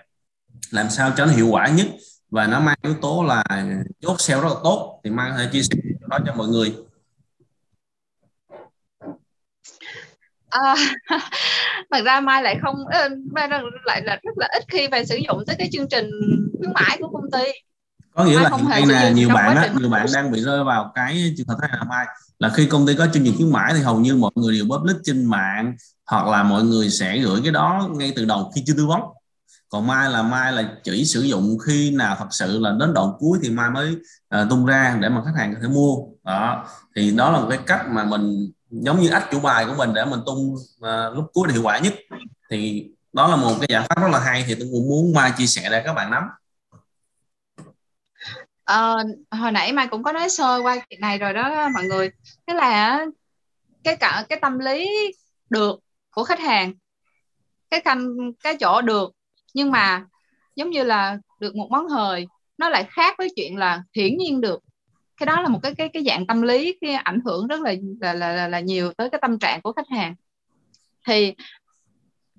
Làm sao cho nó hiệu quả nhất và nó mang yếu tố là chốt sale rất là tốt. Thì Mai có thể chia sẻ đó cho mọi người. À, [LAUGHS] thật ra mai lại không mai lại là rất là ít khi phải sử dụng tới cái chương trình khuyến mãi của công ty. Có nghĩa mai là không hiện nay là nhiều bạn á nhiều bạn đang bị rơi vào cái trường hợp này là mai là khi công ty có chương trình khuyến mãi thì hầu như mọi người đều public trên mạng hoặc là mọi người sẽ gửi cái đó ngay từ đầu khi chưa tư vấn. Còn mai là mai là chỉ sử dụng khi nào thật sự là đến đoạn cuối thì mai mới uh, tung ra để mà khách hàng có thể mua. Đó thì đó là một cái cách mà mình giống như ách chủ bài của mình để mình tung uh, lúc cuối hiệu quả nhất. Thì đó là một cái giải pháp rất là hay thì tôi cũng muốn mai chia sẻ để các bạn nắm. À, hồi nãy mai cũng có nói sơ qua chuyện này rồi đó mọi người. Tức là cái cả cái tâm lý được của khách hàng cái canh cái chỗ được nhưng mà giống như là được một món hời nó lại khác với chuyện là hiển nhiên được cái đó là một cái cái cái dạng tâm lý cái ảnh hưởng rất là là là, là nhiều tới cái tâm trạng của khách hàng. Thì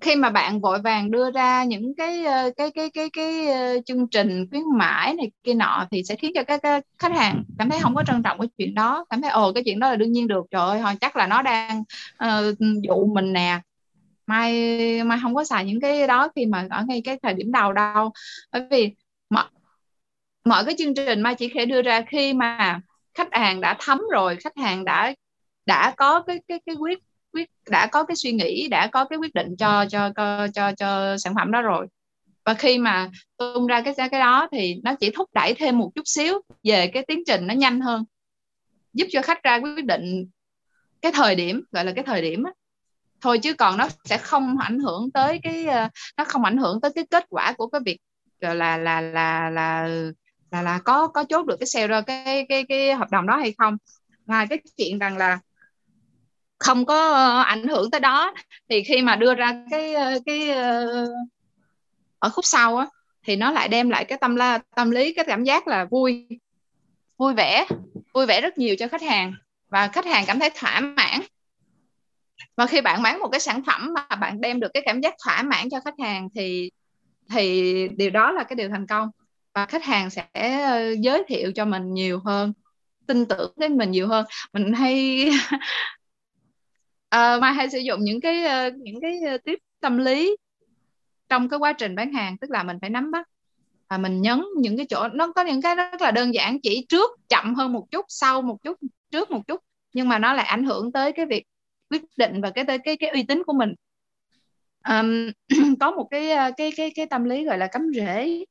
khi mà bạn vội vàng đưa ra những cái ờ, cái cái cái cái, cái chương trình khuyến mãi này kia nọ thì sẽ khiến cho các, các khách hàng cảm thấy không có trân trọng cái chuyện đó. Cảm thấy ồ cái chuyện đó là đương nhiên được trời ơi chắc là nó đang uh, dụ mình nè. Mai mai không có xài những cái đó khi mà ở ngay cái thời điểm đầu đâu. Bởi vì mọi, cái chương trình mai chỉ thể đưa ra khi mà khách hàng đã thấm rồi khách hàng đã đã có cái cái cái quyết quyết đã có cái suy nghĩ đã có cái quyết định cho cho cho cho, cho sản phẩm đó rồi. Và khi mà tung ra cái cái đó thì nó chỉ thúc đẩy thêm một chút xíu về cái tiến trình nó nhanh hơn giúp cho khách ra quyết định cái thời điểm gọi là cái thời điểm á, thôi chứ còn nó sẽ không ảnh hưởng tới cái ờ, nó không ảnh hưởng tới cái kết quả của cái việc là là là là là là, là có có chốt được cái sale cái cái cái hợp đồng đó hay không? Ngoài cái chuyện rằng là không có ờ, ảnh hưởng tới đó thì khi mà đưa ra cái ờ, cái ờ, ở khúc sau á thì nó lại đem lại cái tâm la tâm lý cái cảm giác là vui vui vẻ vui vẻ rất nhiều cho khách hàng và khách hàng cảm thấy thỏa mãn. Và khi bạn bán một cái sản phẩm mà bạn đem được cái cảm giác thỏa mãn cho khách hàng thì thì điều đó là cái điều thành công và khách hàng sẽ ờ, giới thiệu cho mình nhiều hơn tin tưởng đến mình nhiều hơn. Mình hay uh, [LAUGHS] mai hay sử dụng những cái uh, những cái tiếp tâm lý trong cái quá trình bán hàng tức là mình phải nắm bắt và mình nhấn những cái chỗ nó có những cái rất là đơn giản chỉ trước chậm hơn một chút sau một chút trước một chút nhưng mà nó lại ảnh hưởng tới cái việc quyết định và cái cái cái, cái uy tín của mình. Um, [CLEARS THROAT] có một cái cái cái cái tâm lý gọi là cắm rễ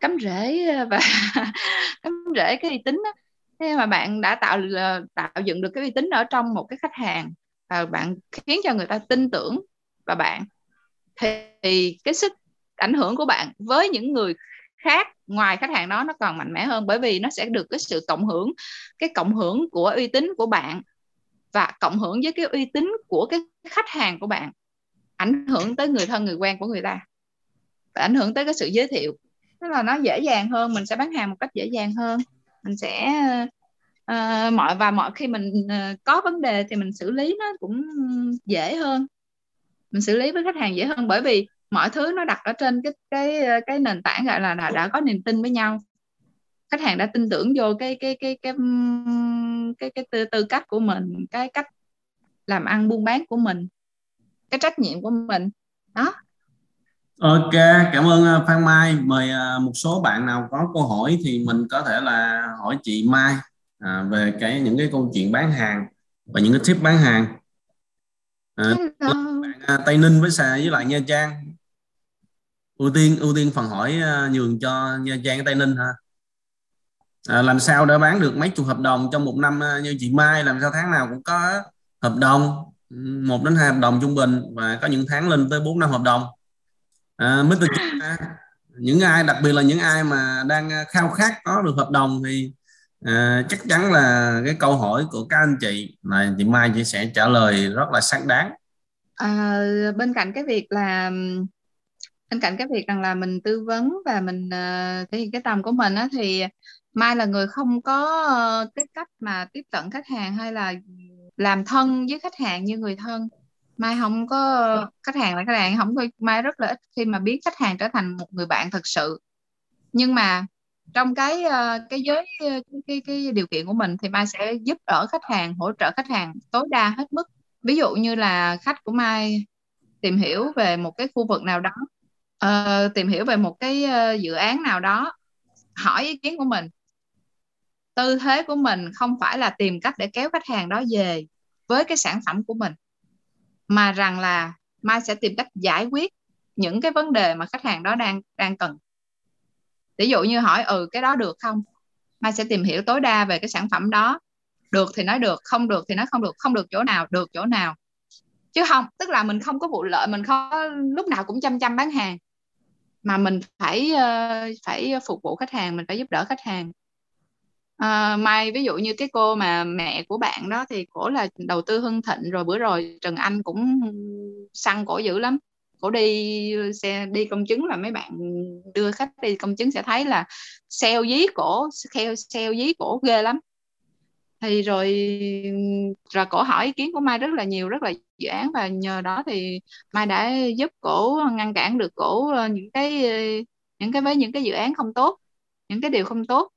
cắm rễ ờ, và [LAUGHS] cắm rễ cái uy tín đó. thế mà bạn đã tạo ờ, tạo dựng được cái uy tín ở trong một cái khách hàng và bạn khiến cho người ta tin tưởng và bạn thì cái sức ảnh hưởng của bạn với những người khác ngoài khách hàng đó nó còn mạnh mẽ hơn bởi vì nó sẽ được cái sự cộng hưởng, cái cộng hưởng của uy tín của bạn và cộng hưởng với cái uy tín của cái khách hàng của bạn, ảnh hưởng tới người thân, người quen của người ta và ảnh hưởng tới cái sự giới thiệu tức là nó dễ dàng hơn mình sẽ bán hàng một cách dễ dàng hơn. Mình sẽ uh, mọi và mọi khi mình uh, có vấn đề thì mình xử lý nó cũng dễ hơn. Mình xử lý với khách hàng dễ hơn bởi vì mọi thứ nó đặt ở trên cái cái cái nền tảng gọi là đã, đã có niềm tin với nhau. Khách hàng đã tin tưởng vô cái cái cái cái cái cái tư, tư cách của mình cái cách làm ăn buôn bán của mình cái trách nhiệm của mình. Đó. Ok, cảm ơn ờ, Phan Mai. Mời ờ, một số bạn nào có câu hỏi thì mình có thể là hỏi chị Mai à, về cái những cái câu chuyện bán hàng và những cái tip bán hàng. À, bạn ờ, Tây Ninh với xà với lại Nha Trang. Ưu tiên ưu tiên phần hỏi nhường cho Nha Trang Tây Ninh ha. À, làm sao để bán được mấy chục hợp đồng trong một năm như chị Mai làm sao tháng nào cũng có hợp đồng một đến hai hợp đồng trung bình và có những tháng lên tới bốn năm hợp đồng à, Mr. những ai đặc biệt là những ai mà đang à, khao khát có được hợp đồng thì à, chắc chắn là cái câu hỏi của các anh chị này chị Mai chị sẽ trả lời rất là xác đáng à, bên cạnh cái việc là bên cạnh cái việc rằng là mình tư vấn và mình uh, thể hiện cái tầm của mình á, thì Mai là người không có ờ, cái cách mà tiếp cận khách hàng hay là làm thân với khách hàng như người thân mai không có khách hàng là khách hàng không có mai rất là ít khi mà biến khách hàng trở thành một người bạn thật sự. Nhưng mà trong cái ờ, cái giới cái, cái cái điều kiện của mình thì mai sẽ giúp đỡ khách hàng hỗ trợ khách hàng tối đa hết mức. Ví dụ như là khách của mai tìm hiểu về một cái khu vực nào đó uh, tìm hiểu về một cái uh, dự án nào đó hỏi ý kiến của mình. Tư thế của mình không phải là tìm cách để kéo khách hàng đó về với cái sản phẩm của mình mà rằng là mai sẽ tìm cách giải quyết những cái vấn đề mà khách hàng đó đang đang cần. Ví dụ như hỏi ừ cái đó được không? Mai sẽ tìm hiểu tối đa về cái sản phẩm đó. Được thì nói được, không được thì nói không được không được chỗ nào, được chỗ nào. Chứ không, tức là mình không có vụ lợi, mình không lúc nào cũng chăm chăm bán hàng. Mà mình phải ờ, phải phục vụ khách hàng, mình phải giúp đỡ khách hàng. À, Mai ví dụ như cái cô mà mẹ của bạn đó thì cổ là đầu tư hưng thịnh rồi bữa rồi Trần Anh cũng săn cổ dữ lắm. Cổ đi xe đi công chứng là mấy bạn đưa khách đi công chứng sẽ thấy là sale dí cổ sale sale dí cổ ghê lắm. Thì rồi rồi cổ hỏi ý kiến của Mai rất là nhiều rất là dự án và nhờ đó thì Mai đã giúp cổ ngăn cản được cổ ờ, những cái ờ, những cái với những cái dự án không tốt những cái điều không tốt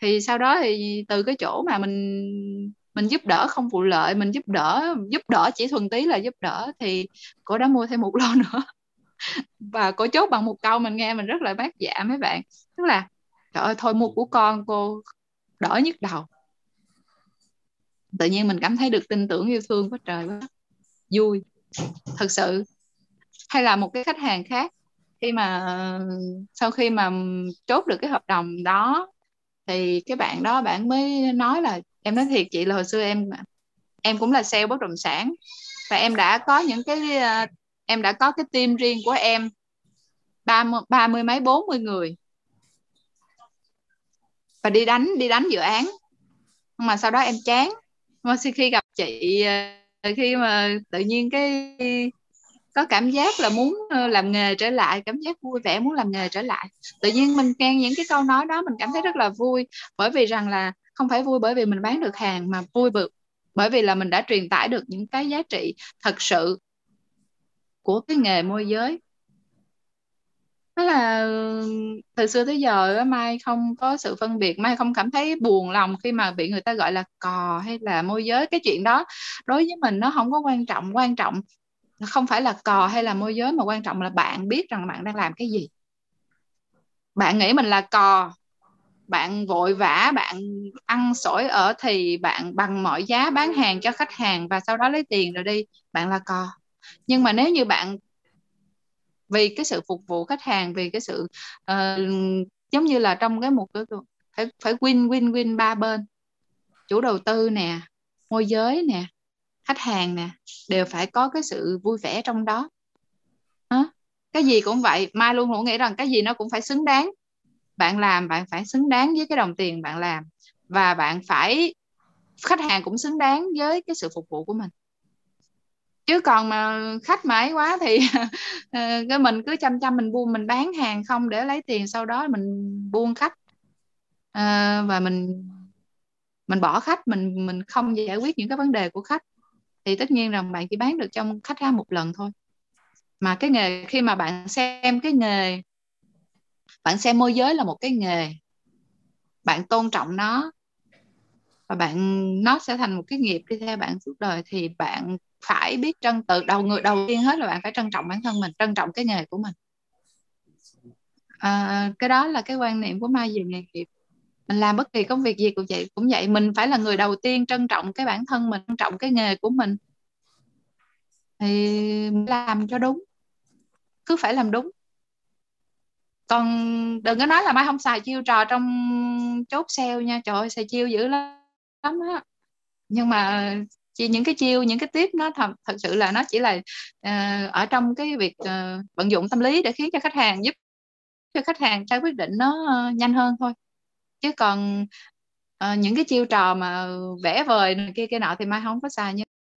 thì sau đó thì từ cái chỗ mà mình mình giúp đỡ không vụ lợi, mình giúp đỡ giúp đỡ chỉ thuần tí là giúp đỡ thì cô đã mua thêm một [LAUGHS] lô nữa. Và cô chốt bằng một câu mình nghe mình rất là bác dạ mấy bạn. Tức là, trời ơi, thôi mua của con cô đỡ nhức đầu. Tự nhiên mình cảm thấy được tin tưởng yêu thương quá trời quá. Vui. Thật sự. Hay là một cái khách hàng khác khi mà, sau khi mà chốt được cái hợp đồng đó thì cái bạn đó bạn mới nói là, em nói thiệt chị là hồi xưa em em cũng là sale bất động sản và em đã có những cái ờ, em đã có cái team riêng của em ba ba mươi mấy, bốn mươi người. Và đi đánh đi đánh dự án. Nhưng mà sau đó em chán. Mà khi gặp chị ờ, khi mà tự nhiên cái có cảm giác là muốn ờ, làm nghề trở lại, cảm giác vui vẻ muốn làm nghề trở lại. Tự nhiên mình nghe những cái câu nói đó mình cảm thấy rất là vui, bởi vì rằng là không phải vui bởi vì mình bán được hàng mà vui bởi vì là mình đã truyền tải được những cái giá trị thật sự của cái nghề môi giới. Đó là ừ, từ xưa tới giờ mai không có sự phân biệt, mai không cảm thấy buồn lòng khi mà bị người ta gọi là cò hay là môi giới. Cái chuyện đó đối với mình nó không có quan trọng quan trọng không phải là cò hay là môi giới mà quan trọng là bạn biết rằng bạn đang làm cái gì. Bạn nghĩ mình là cò bạn vội vã bạn ăn sổi ở thì bạn bằng mọi giá bán hàng cho khách hàng và sau đó lấy tiền rồi đi bạn là cò. Nhưng mà nếu như bạn vì cái sự phục vụ khách hàng vì cái sự uh, giống như là trong cái một cái phải phải win win win ba bên. Chủ đầu tư nè môi giới nè khách hàng nè đều phải có cái sự vui vẻ trong đó. À, cái gì cũng vậy mai luôn luôn nghĩ rằng cái gì nó cũng phải xứng đáng. Bạn làm bạn phải xứng đáng với cái đồng tiền bạn làm. Và bạn phải khách hàng cũng xứng đáng với cái sự phục vụ của mình. Chứ còn mà khách mãi quá thì [LAUGHS] ờ, cái mình cứ chăm chăm mình buôn mình bán hàng không để lấy tiền sau đó mình buôn khách. À, và mình mình bỏ khách mình mình không giải quyết những cái vấn đề của khách thì tất nhiên rằng bạn chỉ bán được trong khách ra một lần thôi. Mà cái nghề khi mà bạn xem cái nghề bạn xem môi giới là một cái nghề bạn tôn trọng nó và bạn nó sẽ thành một cái nghiệp đi theo bạn suốt đời thì bạn phải biết trân từ đầu người đầu tiên hết là bạn phải trân trọng bản thân mình trân trọng cái nghề của mình. À, cái đó là cái quan niệm của mai về nghề nghiệp mình làm bất kỳ công việc gì cũng vậy cũng vậy. Mình phải là người đầu tiên trân trọng cái bản thân mình trân trọng cái nghề của mình. Thì làm cho đúng. Cứ phải làm đúng. Còn đừng có nói là mai không xài chiêu trò trong chốt sale nha. Trời ơi xài chiêu dữ lắm á. Nhưng mà chỉ những cái chiêu những cái tiếp nó thật thật sự là nó chỉ là uh, ở trong cái việc uh, vận dụng tâm lý để khiến cho khách hàng giúp cho khách hàng ra quyết định nó uh, nhanh hơn thôi chứ còn uh, những cái chiêu trò mà vẽ vời này kia kia nọ thì mai không có xài như